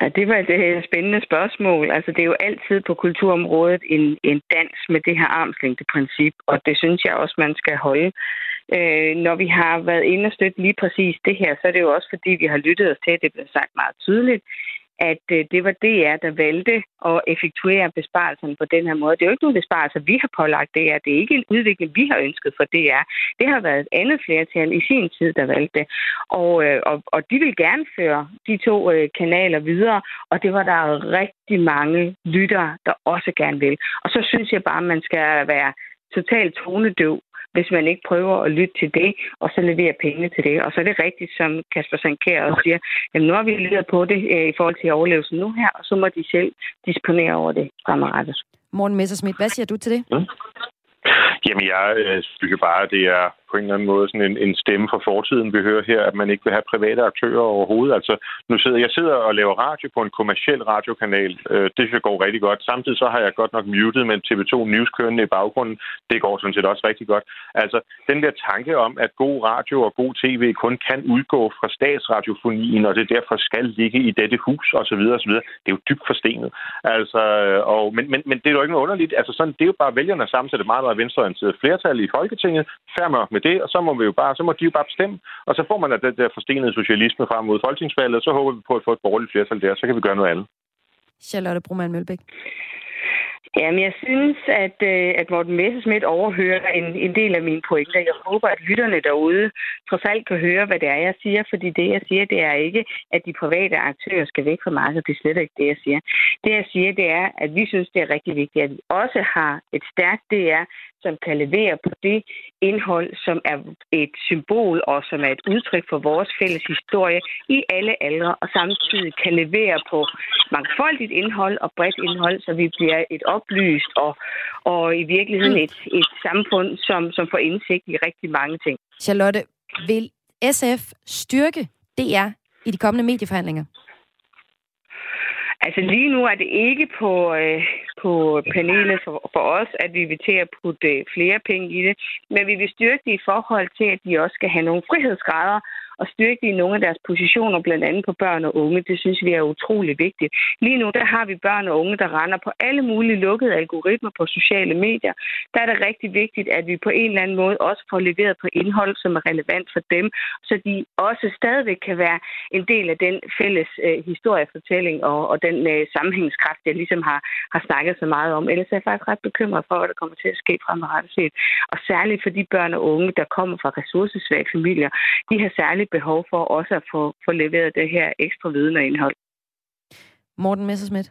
Ja, det var et øh, spændende spørgsmål. Altså, det er jo altid på kulturområdet en, en dans med det her armslængdeprincip, og det synes jeg også, man skal holde. Øh, når vi har været inde og støtte lige præcis det her, så er det jo også, fordi vi har lyttet os til, at det blev sagt meget tydeligt, at øh, det var DR, der valgte at effektuere besparelserne på den her måde. Det er jo ikke nogen besparelser, vi har pålagt DR. Det er ikke en udvikling, vi har ønsket for DR. Det har været et andet flertal i sin tid, der valgte det. Og, øh, og, og de vil gerne føre de to øh, kanaler videre, og det var der rigtig mange lyttere, der også gerne vil. Og så synes jeg bare, at man skal være totalt tonedøv hvis man ikke prøver at lytte til det, og så levere pengene til det. Og så er det rigtigt, som Kasper Sankær også siger, at nu har vi lyttet på det øh, i forhold til overlevelsen nu her, og så må de selv disponere over det fremadrettet. Morten Messersmith, hvad siger du til det? Mm. Jamen, jeg øh, synes bare, at det er på en eller anden måde sådan en, en stemme fra fortiden, vi hører her, at man ikke vil have private aktører overhovedet. Altså, nu sidder jeg sidder og laver radio på en kommersiel radiokanal. Øh, det synes jeg går rigtig godt. Samtidig så har jeg godt nok muted med TV2 News kørende i baggrunden. Det går sådan set også rigtig godt. Altså, den der tanke om, at god radio og god tv kun kan udgå fra statsradiofonien, og det derfor skal ligge i dette hus osv. osv. Det er jo dybt forstenet. Altså, og, men, men, men det er jo ikke noget underligt. Altså, sådan, det er jo bare vælgerne sammensætte meget, meget venstreorienteret flertal i Folketinget. Færdig med det, og så må vi jo bare, så må de jo bare bestemme. Og så får man af det der forstenede socialisme frem mod folketingsvalget, og så håber vi på at få et borgerligt flertal der, så kan vi gøre noget andet. Charlotte Brumann Mølbæk. Jamen, jeg synes, at, øh, at Morten Messerschmidt overhører en, en del af mine pointer. Jeg håber, at lytterne derude trods alt kan høre, hvad det er, jeg siger, fordi det, jeg siger, det er ikke, at de private aktører skal væk fra markedet. Det er slet ikke det, jeg siger. Det, jeg siger, det er, at vi synes, det er rigtig vigtigt, at vi også har et stærkt DR, som kan levere på det indhold, som er et symbol og som er et udtryk for vores fælles historie i alle aldre, og samtidig kan levere på mangfoldigt indhold og bredt indhold, så vi bliver et oplyst og, og i virkeligheden et, et samfund, som, som får indsigt i rigtig mange ting. Charlotte, vil SF styrke DR i de kommende medieforhandlinger? Altså lige nu er det ikke på, øh, på panelet for, for os, at vi vil til at putte øh, flere penge i det, men vi vil styrke det i forhold til, at de også skal have nogle frihedsgrader, og styrke i nogle af deres positioner, blandt andet på børn og unge. Det synes vi er utrolig vigtigt. Lige nu der har vi børn og unge, der render på alle mulige lukkede algoritmer på sociale medier. Der er det rigtig vigtigt, at vi på en eller anden måde også får leveret på indhold, som er relevant for dem, så de også stadigvæk kan være en del af den fælles øh, historiefortælling og, og den øh, sammenhængskraft, jeg ligesom har, har snakket så meget om. Ellers er jeg faktisk ret bekymret for, hvad der kommer til at ske fremadrettet set. Og særligt for de børn og unge, der kommer fra ressourcesvage familier, de har særligt behov for også at få, få leveret det her ekstra viden og indhold. Morten Messersmith?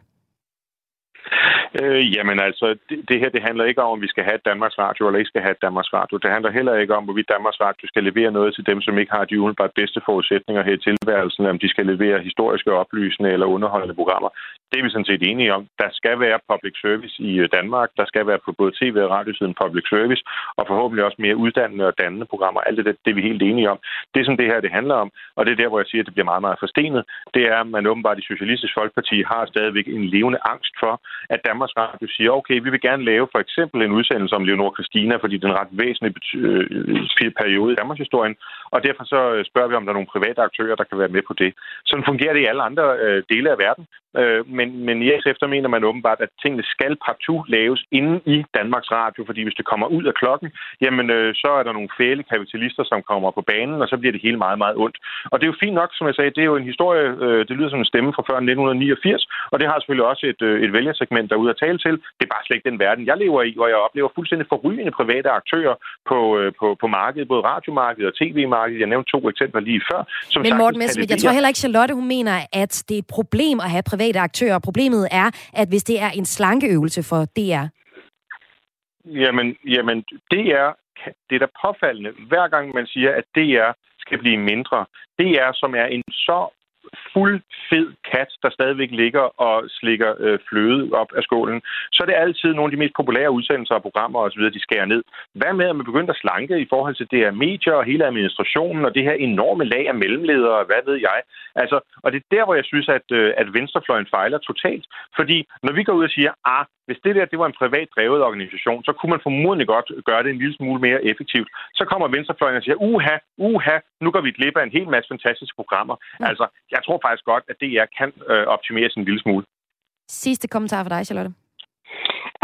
Øh, jamen altså, det, det her det handler ikke om, om vi skal have et Danmarks Radio eller ikke skal have et Danmarks Radio. Det handler heller ikke om, hvorvidt Danmarks Radio skal levere noget til dem, som ikke har de umiddelbart bedste forudsætninger her i tilværelsen, om de skal levere historiske oplysende eller underholdende programmer. Det er vi sådan set enige om. Der skal være public service i øh, Danmark. Der skal være på både tv og radiosiden public service, og forhåbentlig også mere uddannende og dannende programmer. Alt det, det er vi helt enige om. Det, som det her det handler om, og det er der, hvor jeg siger, at det bliver meget, meget forstenet, det er, at man åbenbart i Socialistisk Folkeparti har stadigvæk en levende angst for, at Danmarks Radio siger, okay, vi vil gerne lave for eksempel en udsendelse om Leonor Christina, fordi det er en ret væsentlig øh, periode i Danmarks historien, og derfor så øh, spørger vi, om der er nogle private aktører, der kan være med på det. Sådan fungerer det i alle andre øh, dele af verden. Øh, men, men i SF, der mener man åbenbart, at tingene skal partout laves inde i Danmarks Radio, fordi hvis det kommer ud af klokken, jamen øh, så er der nogle fæle kapitalister, som kommer på banen, og så bliver det hele meget, meget ondt. Og det er jo fint nok, som jeg sagde, det er jo en historie, øh, det lyder som en stemme fra før 1989, og det har selvfølgelig også et, øh, et vælgersegment derude at tale til. Det er bare slet ikke den verden, jeg lever i, hvor jeg oplever fuldstændig forrygende private aktører på, øh, på, på markedet, både radiomarkedet og tv-markedet. Jeg nævnte to eksempler lige før. Som Men Morten Messerschmidt, jeg tror heller ikke, Charlotte hun mener, at det er et problem at have private aktører. Problemet er, at hvis det er en slankeøvelse for DR. Jamen, jamen det er det er da påfaldende, hver gang man siger, at DR skal blive mindre. DR, som er en så fuld fed kat, der stadigvæk ligger og slikker øh, fløde op af skålen, så er det altid nogle af de mest populære udsendelser og programmer osv., de skærer ned. Hvad med, at man begynder at slanke i forhold til det her medier og hele administrationen og det her enorme lag af mellemledere, og hvad ved jeg? Altså, og det er der, hvor jeg synes, at, øh, at venstrefløjen fejler totalt. Fordi når vi går ud og siger, ah, hvis det der det var en privat drevet organisation, så kunne man formodentlig godt gøre det en lille smule mere effektivt. Så kommer venstrefløjen og siger, uha, uha, nu går vi glip af en hel masse fantastiske programmer. Mm. Altså, jeg tror faktisk godt, at DR kan øh, optimere sin lille smule. Sidste kommentar for dig, Charlotte.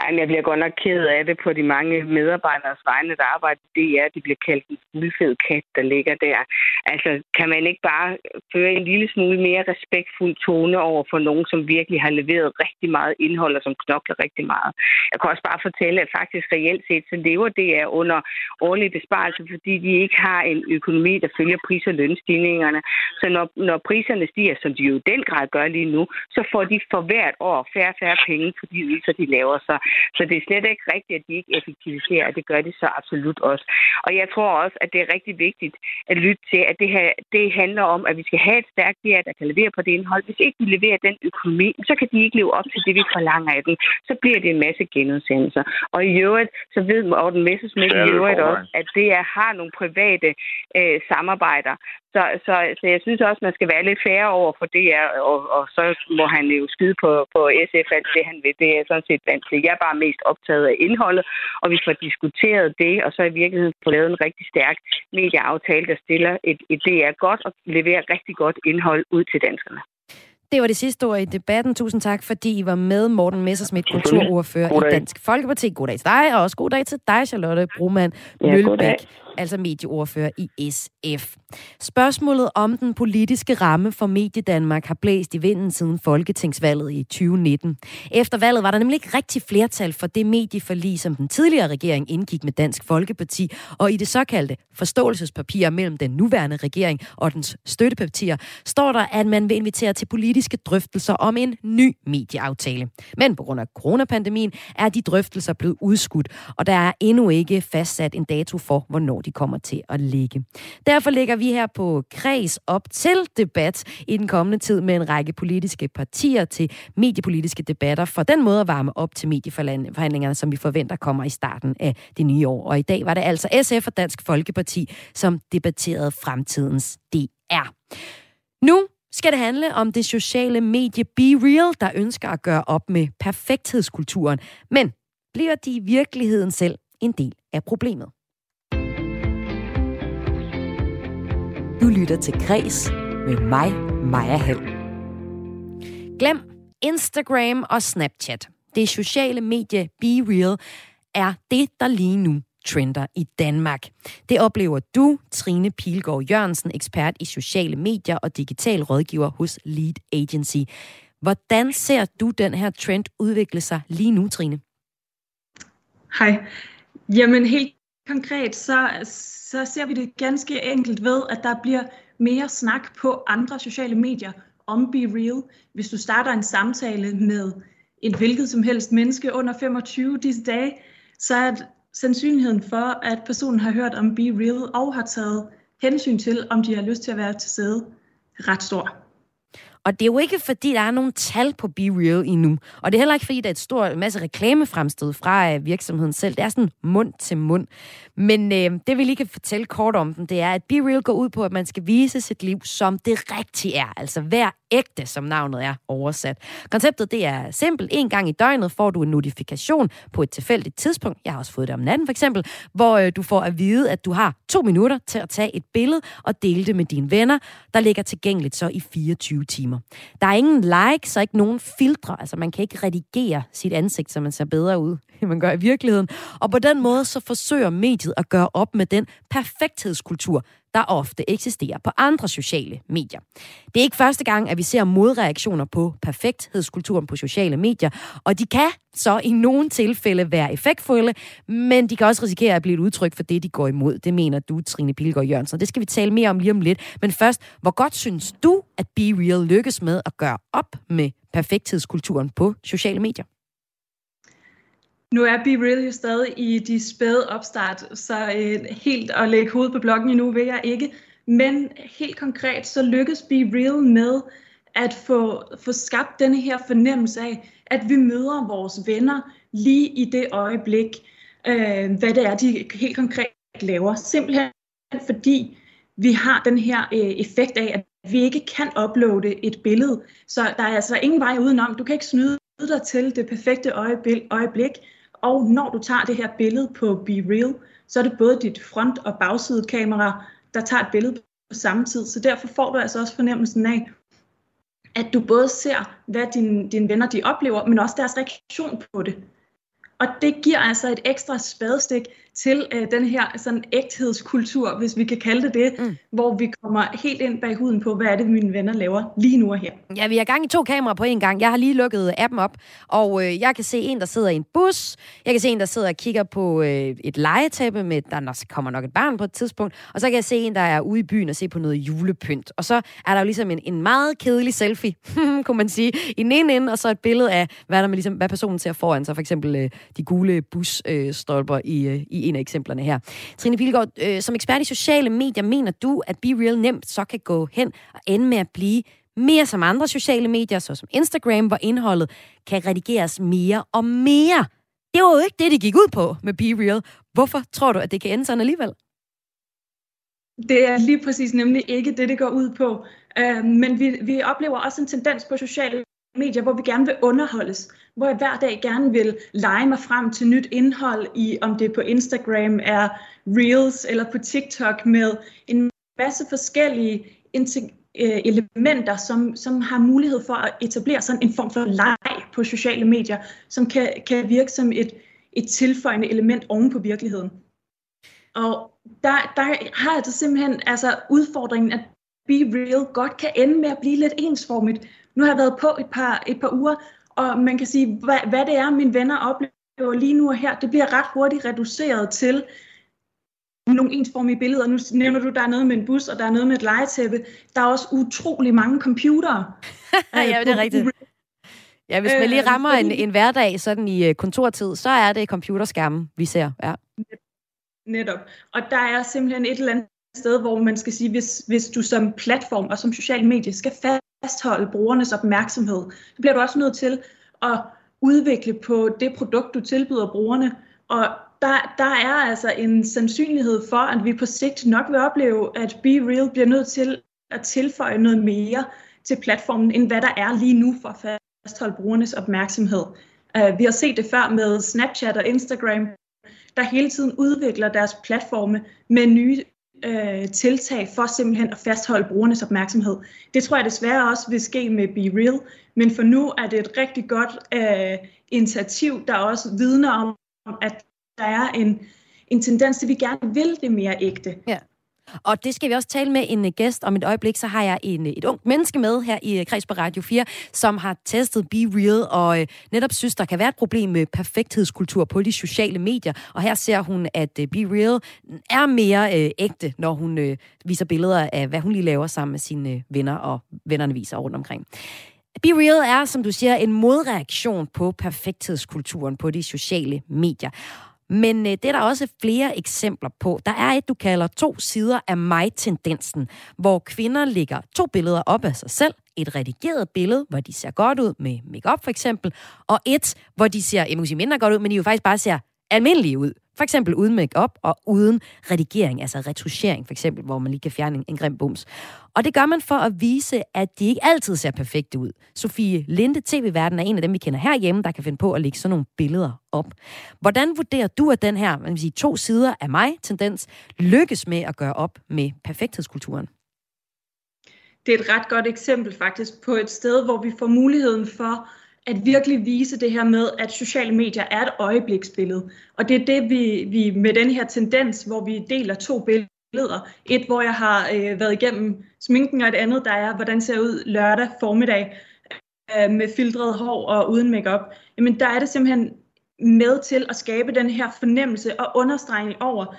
Ej, jeg bliver godt nok ked af det på de mange medarbejderes vegne, der arbejder i DR. De bliver kaldt en fuldfed kat, der ligger der. Altså, kan man ikke bare føre en lille smule mere respektfuld tone over for nogen, som virkelig har leveret rigtig meget indhold og som knokler rigtig meget? Jeg kan også bare fortælle, at faktisk reelt set, så lever DR under årlige besparelser, fordi de ikke har en økonomi, der følger pris- og lønstigningerne. Så når, når priserne stiger, som de jo i den grad gør lige nu, så får de for hvert år færre og færre penge for de ydelser, de laver. Så så det er slet ikke rigtigt, at de ikke effektiviserer. Det gør de så absolut også. Og jeg tror også, at det er rigtig vigtigt at lytte til, at det her det handler om, at vi skal have et stærkt DR, der kan levere på det indhold. Hvis ikke de leverer den økonomi, så kan de ikke leve op til det, vi forlanger af dem. Så bliver det en masse genudsendelser. Og i øvrigt, så ved Morten Messersmith i øvrigt også, at det er, har nogle private øh, samarbejder, så, så, så jeg synes også, man skal være lidt færre over for det, og, og så må han jo skyde på, på SF alt det, han vil. Det er sådan set vanskeligt. Jeg er bare mest optaget af indholdet, og vi får diskuteret det, og så i virkeligheden få lavet en rigtig stærk medieaftale, der stiller et, et DR godt og leverer rigtig godt indhold ud til danskerne. Det var det sidste ord i debatten. Tusind tak, fordi I var med, Morten Messersmith, kulturordfører i Dansk Folkeparti. God dag til dig, og også god dag til dig, Charlotte Brumann Mølbæk altså medieordfører i SF. Spørgsmålet om den politiske ramme for Mediedanmark har blæst i vinden siden folketingsvalget i 2019. Efter valget var der nemlig ikke rigtig flertal for det medieforlig, som den tidligere regering indgik med Dansk Folkeparti, og i det såkaldte forståelsespapir mellem den nuværende regering og dens støttepartier, står der, at man vil invitere til politiske drøftelser om en ny medieaftale. Men på grund af coronapandemien er de drøftelser blevet udskudt, og der er endnu ikke fastsat en dato for, hvornår de kommer til at ligge. Derfor ligger vi her på kreds op til debat i den kommende tid med en række politiske partier til mediepolitiske debatter, for den måde at varme op til medieforhandlingerne, som vi forventer kommer i starten af det nye år. Og i dag var det altså SF og Dansk Folkeparti, som debatterede fremtidens DR. Nu skal det handle om det sociale medie Be Real, der ønsker at gøre op med perfekthedskulturen. Men bliver de i virkeligheden selv en del af problemet? Du lytter til Græs med mig, Maja Hall. Glem Instagram og Snapchat. Det sociale medie Be Real er det, der lige nu trender i Danmark. Det oplever du, Trine Pilgaard Jørgensen, ekspert i sociale medier og digital rådgiver hos Lead Agency. Hvordan ser du den her trend udvikle sig lige nu, Trine? Hej. Jamen helt konkret, så, så ser vi det ganske enkelt ved, at der bliver mere snak på andre sociale medier om Be Real. Hvis du starter en samtale med et hvilket som helst menneske under 25 disse dage, så er sandsynligheden for, at personen har hørt om Be Real og har taget hensyn til, om de har lyst til at være til stede, ret stor. Og det er jo ikke, fordi der er nogen tal på Be Real endnu. Og det er heller ikke, fordi der er et stort masse reklamefremstød fra øh, virksomheden selv. Det er sådan mund til mund. Men øh, det vi lige kan fortælle kort om den, det er, at Be Real går ud på, at man skal vise sit liv, som det rigtigt er. Altså hver ægte, som navnet er oversat. Konceptet det er simpelt. En gang i døgnet får du en notifikation på et tilfældigt tidspunkt. Jeg har også fået det om natten for eksempel, hvor øh, du får at vide, at du har to minutter til at tage et billede og dele det med dine venner, der ligger tilgængeligt så i 24 timer. Der er ingen likes og ikke nogen filtre. Altså man kan ikke redigere sit ansigt, så man ser bedre ud, end man gør i virkeligheden. Og på den måde så forsøger mediet at gøre op med den perfekthedskultur, der ofte eksisterer på andre sociale medier. Det er ikke første gang, at vi ser modreaktioner på perfekthedskulturen på sociale medier, og de kan så i nogle tilfælde være effektfulde, men de kan også risikere at blive et udtryk for det, de går imod. Det mener du, Trine Pilgaard Jørgensen. Det skal vi tale mere om lige om lidt. Men først, hvor godt synes du, at Be Real lykkes med at gøre op med perfekthedskulturen på sociale medier? Nu er Be Real jo stadig i de spæde opstart, så øh, helt at lægge hovedet på blokken endnu vil jeg ikke. Men helt konkret, så lykkes Be Real med at få, få skabt denne her fornemmelse af, at vi møder vores venner lige i det øjeblik, øh, hvad det er, de helt konkret laver. Simpelthen fordi vi har den her øh, effekt af, at vi ikke kan uploade et billede. Så der er altså ingen vej udenom. Du kan ikke snyde dig til det perfekte øjeblik, og når du tager det her billede på Be Real, så er det både dit front- og bagsidekamera, der tager et billede på samme tid. Så derfor får du altså også fornemmelsen af, at du både ser, hvad dine, dine venner de oplever, men også deres reaktion på det. Og det giver altså et ekstra spadestik til øh, den her sådan ægthedskultur, hvis vi kan kalde det det, mm. hvor vi kommer helt ind bag huden på, hvad er det, mine venner laver lige nu og her. Ja, vi har gang i to kameraer på en gang. Jeg har lige lukket appen op, og øh, jeg kan se en, der sidder i en bus. Jeg kan se en, der sidder og kigger på øh, et legetæppe med, der kommer nok et barn på et tidspunkt. Og så kan jeg se en, der er ude i byen og se på noget julepynt. Og så er der jo ligesom en, en meget kedelig selfie, kunne man sige, i den ene ende, og så et billede af, hvad, der med, ligesom, hvad personen ser foran sig. For eksempel øh, de gule busstolper øh, i, øh, i en af eksemplerne her. Trine Pilgaard, øh, som ekspert i sociale medier, mener du, at Be Real nemt så kan gå hen og ende med at blive mere som andre sociale medier, såsom Instagram, hvor indholdet kan redigeres mere og mere. Det var jo ikke det, det gik ud på med Be Real. Hvorfor tror du, at det kan ende sådan alligevel? Det er lige præcis nemlig ikke det, det går ud på. Øh, men vi, vi oplever også en tendens på sociale medier, hvor vi gerne vil underholdes, hvor jeg hver dag gerne vil lege mig frem til nyt indhold i, om det på Instagram er Reels eller på TikTok med en masse forskellige øh, elementer, som, som har mulighed for at etablere sådan en form for leg på sociale medier, som kan, kan virke som et, et tilføjende element oven på virkeligheden. Og der, der har jeg det simpelthen altså udfordringen, at Be Real godt kan ende med at blive lidt ensformigt, nu har jeg været på et par, et par uger, og man kan sige, hvad, hvad det er, mine venner oplever lige nu og her, det bliver ret hurtigt reduceret til nogle ensformige billeder. Nu nævner du, der er noget med en bus, og der er noget med et legetæppe. Der er også utrolig mange computere. ja, det er rigtigt. Ja, hvis man lige øh, rammer en, en hverdag sådan i øh, kontortid, så er det computerskærmen, vi ser. Ja. Netop. Og der er simpelthen et eller andet sted, hvor man skal sige, hvis, hvis du som platform og som social medie skal fastholde brugernes opmærksomhed, så bliver du også nødt til at udvikle på det produkt, du tilbyder brugerne. Og der, der er altså en sandsynlighed for, at vi på sigt nok vil opleve, at Be Real bliver nødt til at tilføje noget mere til platformen, end hvad der er lige nu for at fastholde brugernes opmærksomhed. Uh, vi har set det før med Snapchat og Instagram, der hele tiden udvikler deres platforme med nye øh, tiltag for simpelthen at fastholde brugernes opmærksomhed. Det tror jeg desværre også vil ske med Be Real, men for nu er det et rigtig godt øh, initiativ, der også vidner om, at der er en, en tendens til, at vi gerne vil det mere ægte. Ja. Og det skal vi også tale med en øh, gæst om et øjeblik. Så har jeg en, øh, et ungt menneske med her i øh, Kreds på Radio 4, som har testet Be Real og øh, netop synes, der kan være et problem med perfekthedskultur på de sociale medier. Og her ser hun, at øh, Be Real er mere øh, ægte, når hun øh, viser billeder af, hvad hun lige laver sammen med sine øh, venner, og vennerne viser rundt omkring. Be Real er, som du siger, en modreaktion på perfekthedskulturen på de sociale medier. Men øh, det er der også flere eksempler på. Der er et, du kalder to sider af mig-tendensen, hvor kvinder lægger to billeder op af sig selv. Et redigeret billede, hvor de ser godt ud med makeup for eksempel, og et, hvor de ser, jeg må sige mindre godt ud, men de jo faktisk bare ser almindelige ud. For eksempel uden makeup og uden redigering, altså retuschering for eksempel, hvor man lige kan fjerne en, en grim bums. Og det gør man for at vise, at de ikke altid ser perfekte ud. Sofie Linde, tv-verden, er en af dem, vi kender herhjemme, der kan finde på at lægge sådan nogle billeder op. Hvordan vurderer du, at den her man vil sige, to sider af mig tendens lykkes med at gøre op med perfekthedskulturen? Det er et ret godt eksempel faktisk på et sted, hvor vi får muligheden for at virkelig vise det her med, at sociale medier er et øjebliksbillede. Og det er det, vi, vi med den her tendens, hvor vi deler to billeder. Et, hvor jeg har øh, været igennem sminken, og et andet, der er, hvordan ser ud lørdag formiddag øh, med filtreret hår og uden makeup. Jamen, der er det simpelthen med til at skabe den her fornemmelse og understregning over,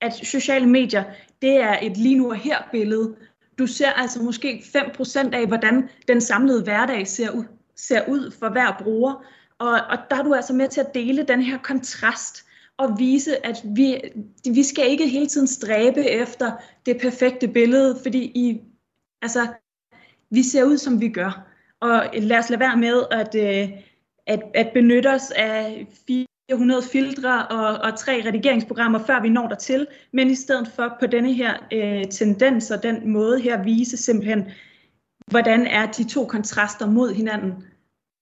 at sociale medier, det er et lige nu og her billede. Du ser altså måske 5% af, hvordan den samlede hverdag ser ud ser ud for hver bruger. Og, og der er du altså med til at dele den her kontrast og vise, at vi, vi skal ikke hele tiden stræbe efter det perfekte billede, fordi I, altså, vi ser ud, som vi gør. Og lad os lade være med at, øh, at, at benytte os af 400 filtre og, og tre redigeringsprogrammer, før vi når dertil, men i stedet for på denne her øh, tendens og den måde her vise simpelthen, hvordan er de to kontraster mod hinanden.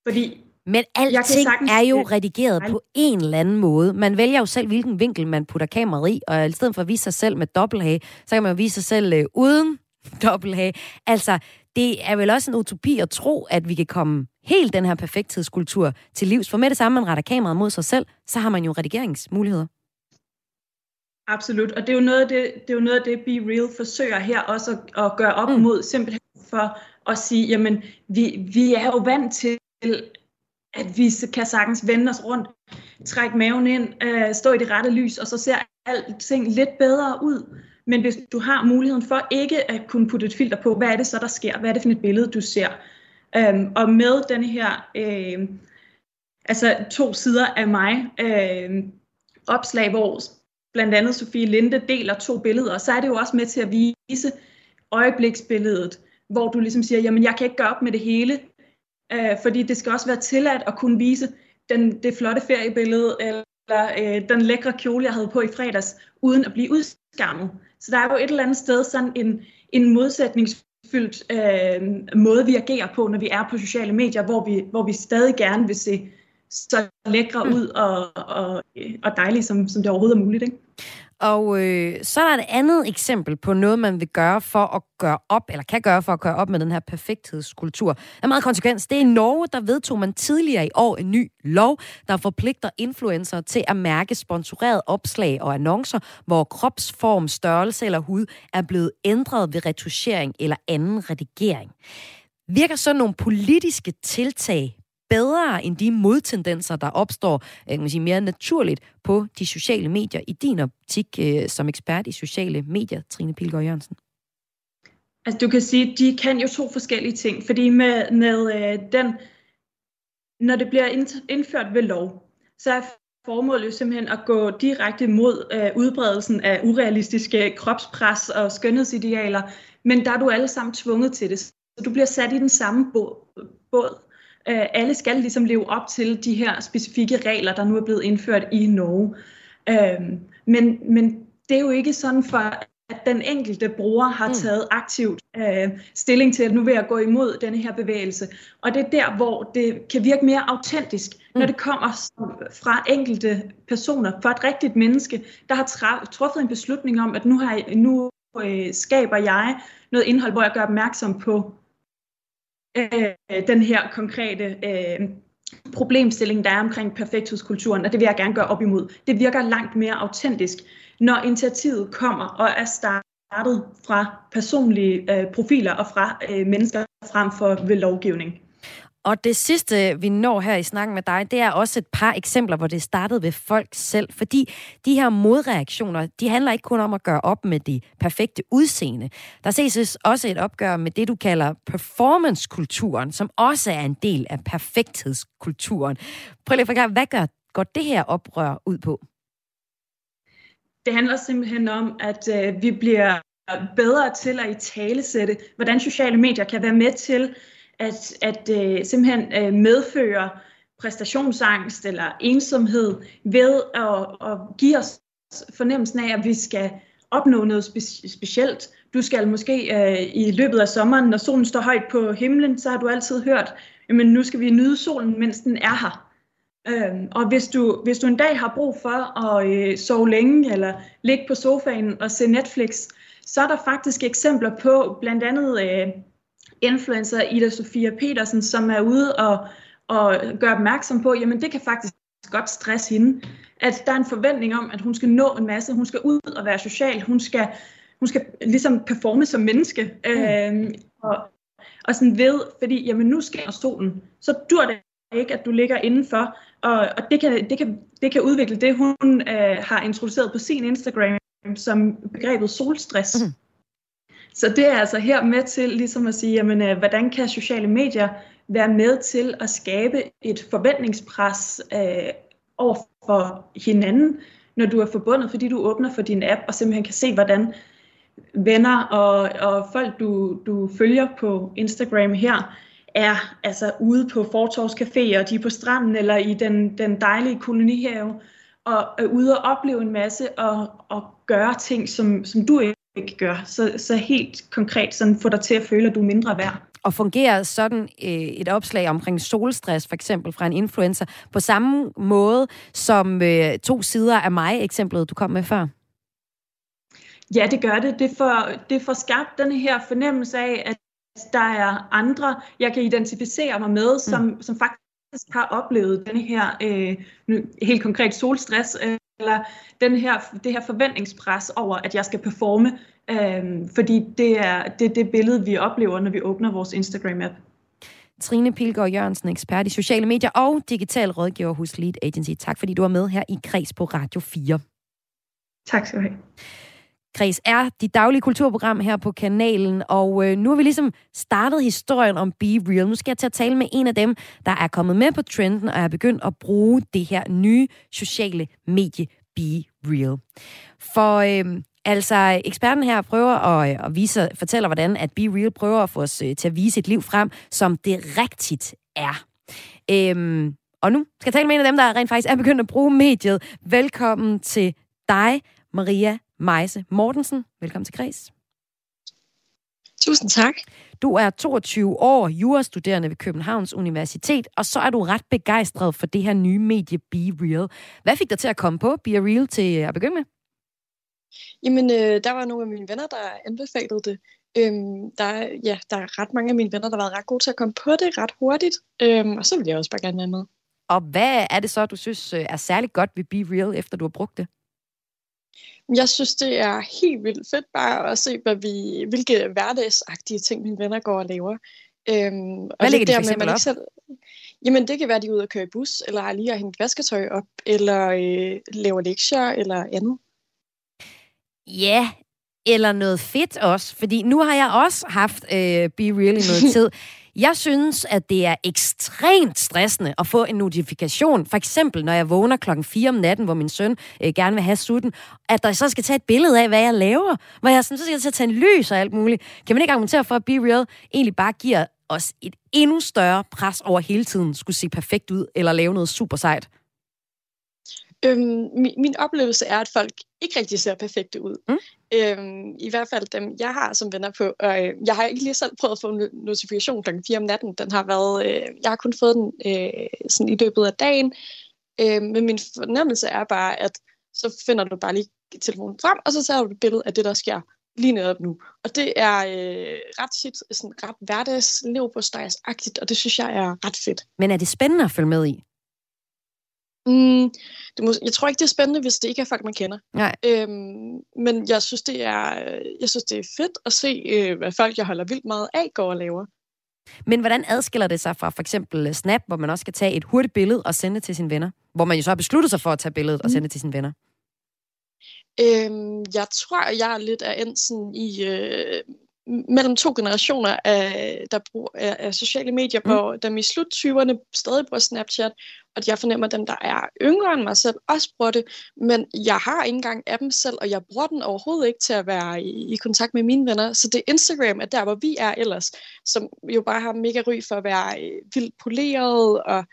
Fordi men alting er jo redigeret på en eller anden måde. Man vælger jo selv, hvilken vinkel man putter kameraet i, og i stedet for at vise sig selv med dobbelthage, så kan man jo vise sig selv øh, uden dobbelthage. Altså, det er vel også en utopi at tro, at vi kan komme helt den her perfekthedskultur til livs. For med det samme, man retter kameraet mod sig selv, så har man jo redigeringsmuligheder. Absolut, og det er jo noget af det, det, er jo noget af det Be Real forsøger her også at, at gøre op mm. mod, simpelthen for og sige, jamen, vi, vi er jo vant til, at vi kan sagtens vende os rundt, trække maven ind, øh, stå i det rette lys, og så ser alting lidt bedre ud. Men hvis du har muligheden for ikke at kunne putte et filter på, hvad er det så, der sker? Hvad er det for et billede, du ser? Øhm, og med den her, øh, altså to sider af mig, øh, opslag, hvor blandt andet Sofie Linde deler to billeder, så er det jo også med til at vise øjebliksbilledet, hvor du ligesom siger, jamen jeg kan ikke gøre op med det hele, øh, fordi det skal også være tilladt at kunne vise den, det flotte feriebillede, eller øh, den lækre kjole, jeg havde på i fredags, uden at blive udskammet. Så der er jo et eller andet sted sådan en, en modsætningsfyldt øh, måde, vi agerer på, når vi er på sociale medier, hvor vi, hvor vi stadig gerne vil se så lækre ud og, og, og dejlige, som, som det overhovedet er muligt. Ikke? Og øh, så er der et andet eksempel på noget, man vil gøre for at gøre op, eller kan gøre for at gøre op med den her perfekthedskultur. Der er meget konsekvens. Det er i Norge, der vedtog man tidligere i år en ny lov, der forpligter influencer til at mærke sponsoreret opslag og annoncer, hvor kropsform, størrelse eller hud er blevet ændret ved retuschering eller anden redigering. Virker så nogle politiske tiltag bedre end de modtendenser, der opstår øh, kan man sige, mere naturligt på de sociale medier i din optik øh, som ekspert i sociale medier, Trine Pilgaard Jørgensen? Altså du kan sige, de kan jo to forskellige ting, fordi med, med øh, den, når det bliver indført ved lov, så er formålet jo simpelthen at gå direkte mod øh, udbredelsen af urealistiske kropspres og skønhedsidealer, men der er du alle sammen tvunget til det. Så du bliver sat i den samme båd. båd. Øh, alle skal ligesom leve op til de her specifikke regler, der nu er blevet indført i Norge. Øh, men, men det er jo ikke sådan for, at den enkelte bruger har mm. taget aktivt øh, stilling til, at nu vil jeg gå imod denne her bevægelse. Og det er der, hvor det kan virke mere autentisk, mm. når det kommer fra enkelte personer, fra et rigtigt menneske, der har truffet en beslutning om, at nu, har jeg, nu øh, skaber jeg noget indhold, hvor jeg gør opmærksom på øh, den her konkrete øh, problemstilling, der er omkring perfekthedskulturen, og det vil jeg gerne gøre op imod. Det virker langt mere autentisk, når initiativet kommer og er startet fra personlige øh, profiler og fra øh, mennesker frem for ved lovgivning. Og det sidste, vi når her i snakken med dig, det er også et par eksempler, hvor det startede ved folk selv. Fordi de her modreaktioner, de handler ikke kun om at gøre op med det perfekte udseende. Der ses også et opgør med det, du kalder performancekulturen, som også er en del af perfekthedskulturen. Prøv lige at forklare, hvad gør, går det her oprør ud på? Det handler simpelthen om, at øh, vi bliver bedre til at i talesætte, hvordan sociale medier kan være med til at, at øh, simpelthen øh, medføre præstationsangst eller ensomhed ved at, at give os fornemmelsen af, at vi skal opnå noget spe- specielt. Du skal måske øh, i løbet af sommeren, når solen står højt på himlen, så har du altid hørt, men nu skal vi nyde solen, mens den er her. Øhm, og hvis du, hvis du en dag har brug for at øh, sove længe, eller ligge på sofaen og se Netflix, så er der faktisk eksempler på, blandt andet øh, influencer Ida Sofia Petersen, som er ude og, og gør opmærksom på, jamen det kan faktisk godt stresse hende. At der er en forventning om, at hun skal nå en masse, hun skal ud og være social, hun skal, hun skal ligesom performe som menneske. Mm. Øh, og, og sådan ved, fordi jamen nu sker solen, så dur det ikke, at du ligger indenfor, og, og det, kan, det, kan, det kan udvikle det, hun øh, har introduceret på sin Instagram, som begrebet solstress. Mm. Så det er altså her med til ligesom at sige, jamen, øh, hvordan kan sociale medier være med til at skabe et forventningspres øh, over for hinanden, når du er forbundet, fordi du åbner for din app og simpelthen kan se, hvordan venner og, og folk, du, du følger på Instagram her, er altså ude på fortorvscaféer, og de er på stranden eller i den, den dejlige kolonihave, og er ude og opleve en masse og, og gøre ting, som, som du ikke gør. Så, så helt konkret sådan få dig til at føle, at du er mindre værd. Og fungerer sådan øh, et opslag omkring solstress, for eksempel fra en influencer, på samme måde som øh, to sider af mig, eksemplet du kom med før? Ja, det gør det. Det får, det får skabt den her fornemmelse af, at der er andre, jeg kan identificere mig med, som, mm. som faktisk har oplevet denne her øh, helt konkret solstress, øh, eller den her, det her forventningspres over, at jeg skal performe, øh, fordi det er, det er det billede, vi oplever, når vi åbner vores Instagram-app. Trine Pilgaard Jørgensen, ekspert i sociale medier og digital rådgiver hos Lead Agency. Tak fordi du var med her i Kreds på Radio 4. Tak skal du have. Kreds er dit daglige kulturprogram her på kanalen, og øh, nu har vi ligesom startet historien om Be Real. Nu skal jeg til at tale med en af dem, der er kommet med på trenden og er begyndt at bruge det her nye sociale medie Be Real. For øh, altså, eksperten her prøver at, øh, at vise, fortæller, hvordan at Be Real prøver at få os øh, til at vise et liv frem, som det rigtigt er. Øhm, og nu skal jeg tale med en af dem, der rent faktisk er begyndt at bruge mediet. Velkommen til dig, Maria Meise Mortensen. Velkommen til Græs. Tusind tak. Du er 22 år, jurastuderende ved Københavns Universitet, og så er du ret begejstret for det her nye medie Be Real. Hvad fik dig til at komme på Be Real til at begynde med? Jamen, øh, der var nogle af mine venner, der anbefalede det. Øhm, der, ja, der er ret mange af mine venner, der har været ret gode til at komme på det ret hurtigt. Øhm, og så vil jeg også bare gerne være med. Og hvad er det så, du synes øh, er særligt godt ved Be Real, efter du har brugt det? Jeg synes, det er helt vildt fedt bare at se, hvad vi, hvilke hverdagsagtige ting mine venner går og laver. Øhm, og hvad ligger de for eksempel op? Selv, jamen, det kan være, at de er ude og køre i bus, eller lige har hængt vasketøj op, eller øh, laver lektier, eller andet. Ja, eller noget fedt også, fordi nu har jeg også haft øh, Be Real i noget tid. Jeg synes, at det er ekstremt stressende at få en notifikation. For eksempel, når jeg vågner klokken 4 om natten, hvor min søn øh, gerne vil have sutten, at der så skal tage et billede af, hvad jeg laver. Hvor jeg sådan, så skal jeg tage en lys og alt muligt. Kan man ikke argumentere for, at Be Real egentlig bare giver os et endnu større pres over hele tiden skulle se perfekt ud, eller lave noget super sejt? Øhm, min, min oplevelse er, at folk ikke rigtig ser perfekte ud. Mm. Øhm, I hvert fald dem, jeg har som venner på. Og øh, jeg har ikke lige selv prøvet at få en notifikation kl. 4 om natten. Den har været, øh, jeg har kun fået den øh, sådan i løbet af dagen. Øh, men min fornemmelse er bare, at så finder du bare lige telefonen frem, og så tager du et billede af det, der sker lige netop nu. Og det er øh, ret tit sådan ret hverdags agtigt og det synes jeg er ret fedt. Men er det spændende at følge med i? Mm, det må, jeg tror ikke, det er spændende, hvis det ikke er folk, man kender. Nej. Øhm, men jeg synes, det er, jeg synes, det er fedt at se, øh, hvad folk, jeg holder vildt meget af, går og laver. Men hvordan adskiller det sig fra for eksempel Snap, hvor man også skal tage et hurtigt billede og sende det til sine venner? Hvor man jo så har besluttet sig for at tage billedet og sende det til sine venner. Øhm, jeg tror, jeg er lidt af en sådan i øh, mellem to generationer af, der bruger, af, af sociale medier, mm. hvor dem i slut 20'erne stadig bruger Snapchat, at jeg fornemmer, at dem, der er yngre end mig selv, også bruger det, men jeg har ikke engang appen selv, og jeg bruger den overhovedet ikke til at være i, i kontakt med mine venner, så det Instagram er der, hvor vi er ellers, som jo bare har mega ry for at være øh, vildt poleret, og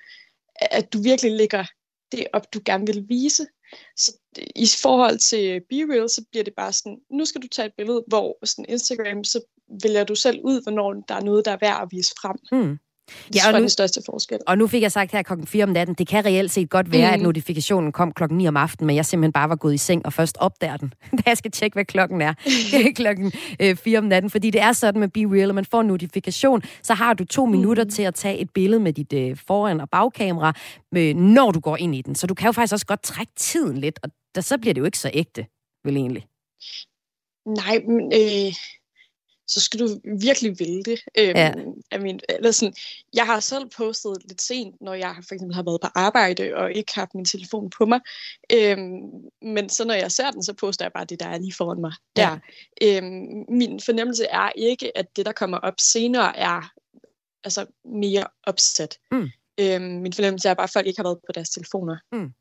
at du virkelig lægger det op, du gerne vil vise. Så i forhold til BeReal, så bliver det bare sådan, nu skal du tage et billede, hvor sådan Instagram, så vælger du selv ud, hvornår der er noget, der er værd at vise frem. Mm. Det ja, og nu, den største forskel. Og nu fik jeg sagt her klokken 4 om natten, det kan reelt set godt være, mm. at notifikationen kom klokken 9 om aftenen, men jeg simpelthen bare var gået i seng og først opdager den, da jeg skal tjekke, hvad klokken er klokken øh, 4 om natten. Fordi det er sådan med Be Real, at man får en notifikation, så har du to mm. minutter til at tage et billede med dit øh, foran- og bagkamera, øh, når du går ind i den. Så du kan jo faktisk også godt trække tiden lidt, og der, så bliver det jo ikke så ægte, vel egentlig. Nej, men... Øh så skal du virkelig ville det. Øhm, ja. I mean, eller sådan, jeg har selv postet lidt sent, når jeg for eksempel har været på arbejde og ikke haft min telefon på mig. Øhm, men så når jeg ser den, så poster jeg bare det, der er lige foran mig. Der. Ja. Øhm, min fornemmelse er ikke, at det, der kommer op senere, er altså mere opsat. Mm. Øhm, min fornemmelse er bare, at folk ikke har været på deres telefoner. Mm.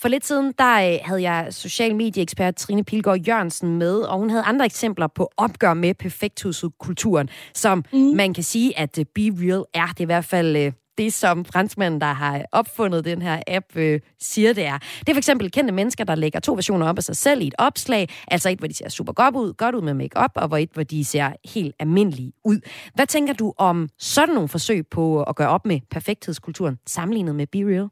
For lidt siden, der øh, havde jeg social medieekspert Trine Pilgaard Jørgensen med, og hun havde andre eksempler på opgør med perfekthuskulturen, som mm. man kan sige, at øh, Be Real er. Det er i hvert fald øh, det, som franskmanden, der har opfundet den her app, øh, siger, det er. Det er for eksempel kendte mennesker, der lægger to versioner op af sig selv i et opslag. Altså et, hvor de ser super godt ud, godt ud med makeup, og hvor et, hvor de ser helt almindelige ud. Hvad tænker du om sådan nogle forsøg på at gøre op med perfekthedskulturen, sammenlignet med Be Real?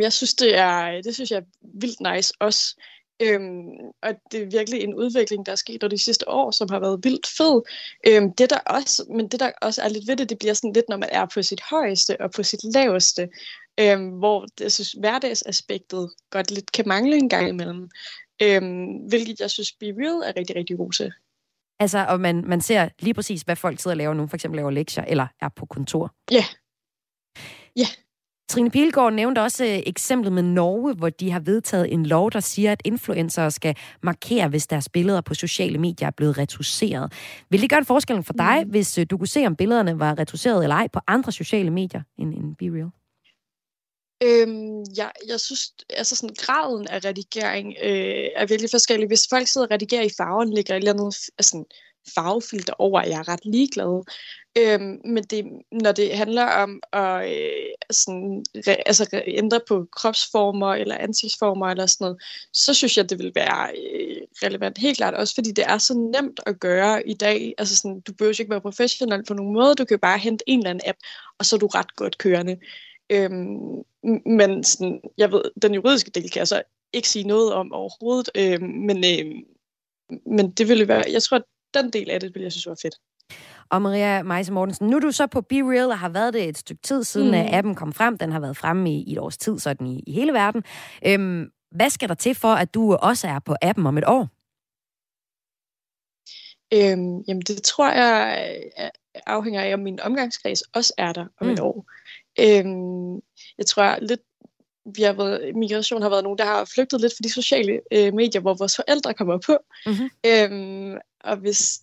Jeg synes, det er, det synes jeg er vildt nice også. Øhm, og det er virkelig en udvikling, der er sket over de sidste år, som har været vildt fed. Øhm, det der også, men det der også er lidt ved det, det bliver sådan lidt, når man er på sit højeste og på sit laveste, øhm, hvor jeg synes, hverdagsaspektet godt lidt kan mangle en gang imellem. Øhm, hvilket jeg synes, Be Real er rigtig, rigtig god til. Altså, og man, man ser lige præcis, hvad folk sidder og laver nu, for eksempel laver lektier, eller er på kontor. Ja. Yeah. Ja, Trine Pilgaard nævnte også øh, eksemplet med Norge, hvor de har vedtaget en lov, der siger, at influencer skal markere, hvis deres billeder på sociale medier er blevet retuscheret. Vil det gøre en forskel for dig, mm. hvis øh, du kunne se, om billederne var retuscheret eller ej på andre sociale medier end, end BeReal? Øhm, ja, jeg synes, altså sådan graden af redigering øh, er virkelig forskellig. Hvis folk sidder og redigerer i farven, ligger et eller andet altså, farvefilter over, at jeg er ret ligeglad. Øhm, men det, når det handler om at øh, sådan, re, altså, re, ændre på kropsformer eller ansigtsformer eller sådan noget, så synes jeg, det vil være øh, relevant. Helt klart også, fordi det er så nemt at gøre i dag. Altså sådan, du behøver ikke være professionel på nogen måde. Du kan bare hente en eller anden app, og så er du ret godt kørende. Øhm, men sådan, jeg ved, den juridiske del kan jeg så ikke sige noget om overhovedet. Øhm, men, øh, men det ville være, jeg tror, den del af det vil jeg synes var fedt. Og Maria Meise Mortensen, nu er du så på Be Real og har været det et stykke tid siden, mm. at appen kom frem. Den har været fremme i, i et års tid, sådan i, i hele verden. Øhm, hvad skal der til for, at du også er på appen om et år? Øhm, jamen, det tror jeg øh, afhænger af, om min omgangskreds også er der om mm. et år. Øhm, jeg tror lidt, vi har været, migration har været nogen, der har flygtet lidt for de sociale øh, medier, hvor vores forældre kommer på. Mm-hmm. Øhm, og hvis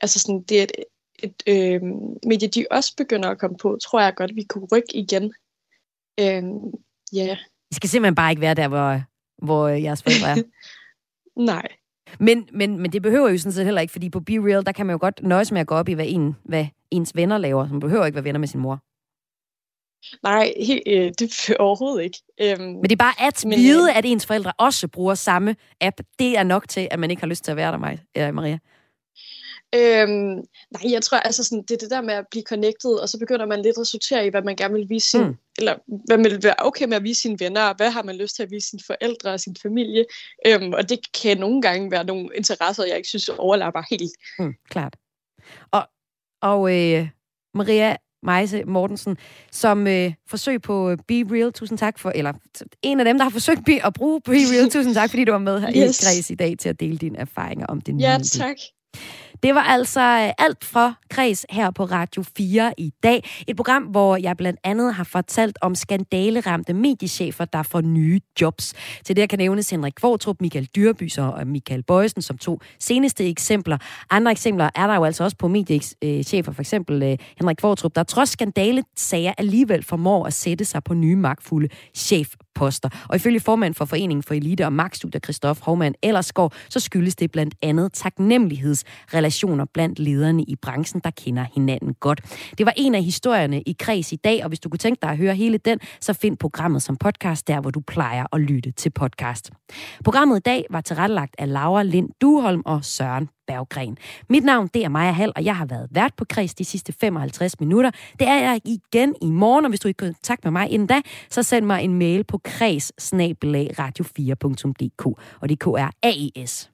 altså sådan, det er et, et øh, medie, de også begynder at komme på, tror jeg godt, vi kunne rykke igen. Øh, yeah. I skal simpelthen bare ikke være der, hvor, hvor jeres forældre er. Nej. Men, men, men det behøver jo sådan set heller ikke, fordi på Be Real, der kan man jo godt nøjes med at gå op i, hvad, en, hvad ens venner laver. Man behøver ikke være venner med sin mor. Nej, he, øh, det er overhovedet ikke. Øhm, men det er bare at men, vide, øh, at ens forældre også bruger samme app. Det er nok til, at man ikke har lyst til at være der, Maria. Øhm, nej, jeg tror altså sådan, det er det der med at blive connected, og så begynder man lidt at sortere i, hvad man gerne vil vise sin, mm. eller hvad man vil være okay med at vise sine venner, og hvad har man lyst til at vise sine forældre og sin familie. Øhm, og det kan nogle gange være nogle interesser, jeg ikke synes overlapper helt. Mm, klart. Og, og øh, Maria Meise Mortensen, som øh, forsøg på Be Real, tusind tak for, eller en af dem, der har forsøgt at bruge Be Real, tusind tak, fordi du var med her yes. i Græs i dag til at dele dine erfaringer om nye. Ja, tak. Det var altså øh, alt fra Kreds her på Radio 4 i dag. Et program, hvor jeg blandt andet har fortalt om skandaleramte mediechefer, der får nye jobs. Til det kan nævnes Henrik Kvartrup, Michael Dyrbyser og Michael Bøjsen som to seneste eksempler. Andre eksempler er der jo altså også på mediechefer, øh, for eksempel øh, Henrik Kvartrup, der trods skandalesager alligevel formår at sætte sig på nye magtfulde chefposter. Og ifølge formand for Foreningen for Elite og Magtstudier, Christoph Hovmann Ellersgaard, så skyldes det blandt andet relationer blandt lederne i branchen, der kender hinanden godt. Det var en af historierne i Kreds i dag, og hvis du kunne tænke dig at høre hele den, så find programmet som podcast der, hvor du plejer at lytte til podcast. Programmet i dag var tilrettelagt af Laura Lind Duholm og Søren Berggren. Mit navn det er Maja Hall, og jeg har været vært på Kreds de sidste 55 minutter. Det er jeg igen i morgen, og hvis du ikke kan kontakt med mig inden da, så send mig en mail på kreds radio4.dk, og det er K-R-A-E-S.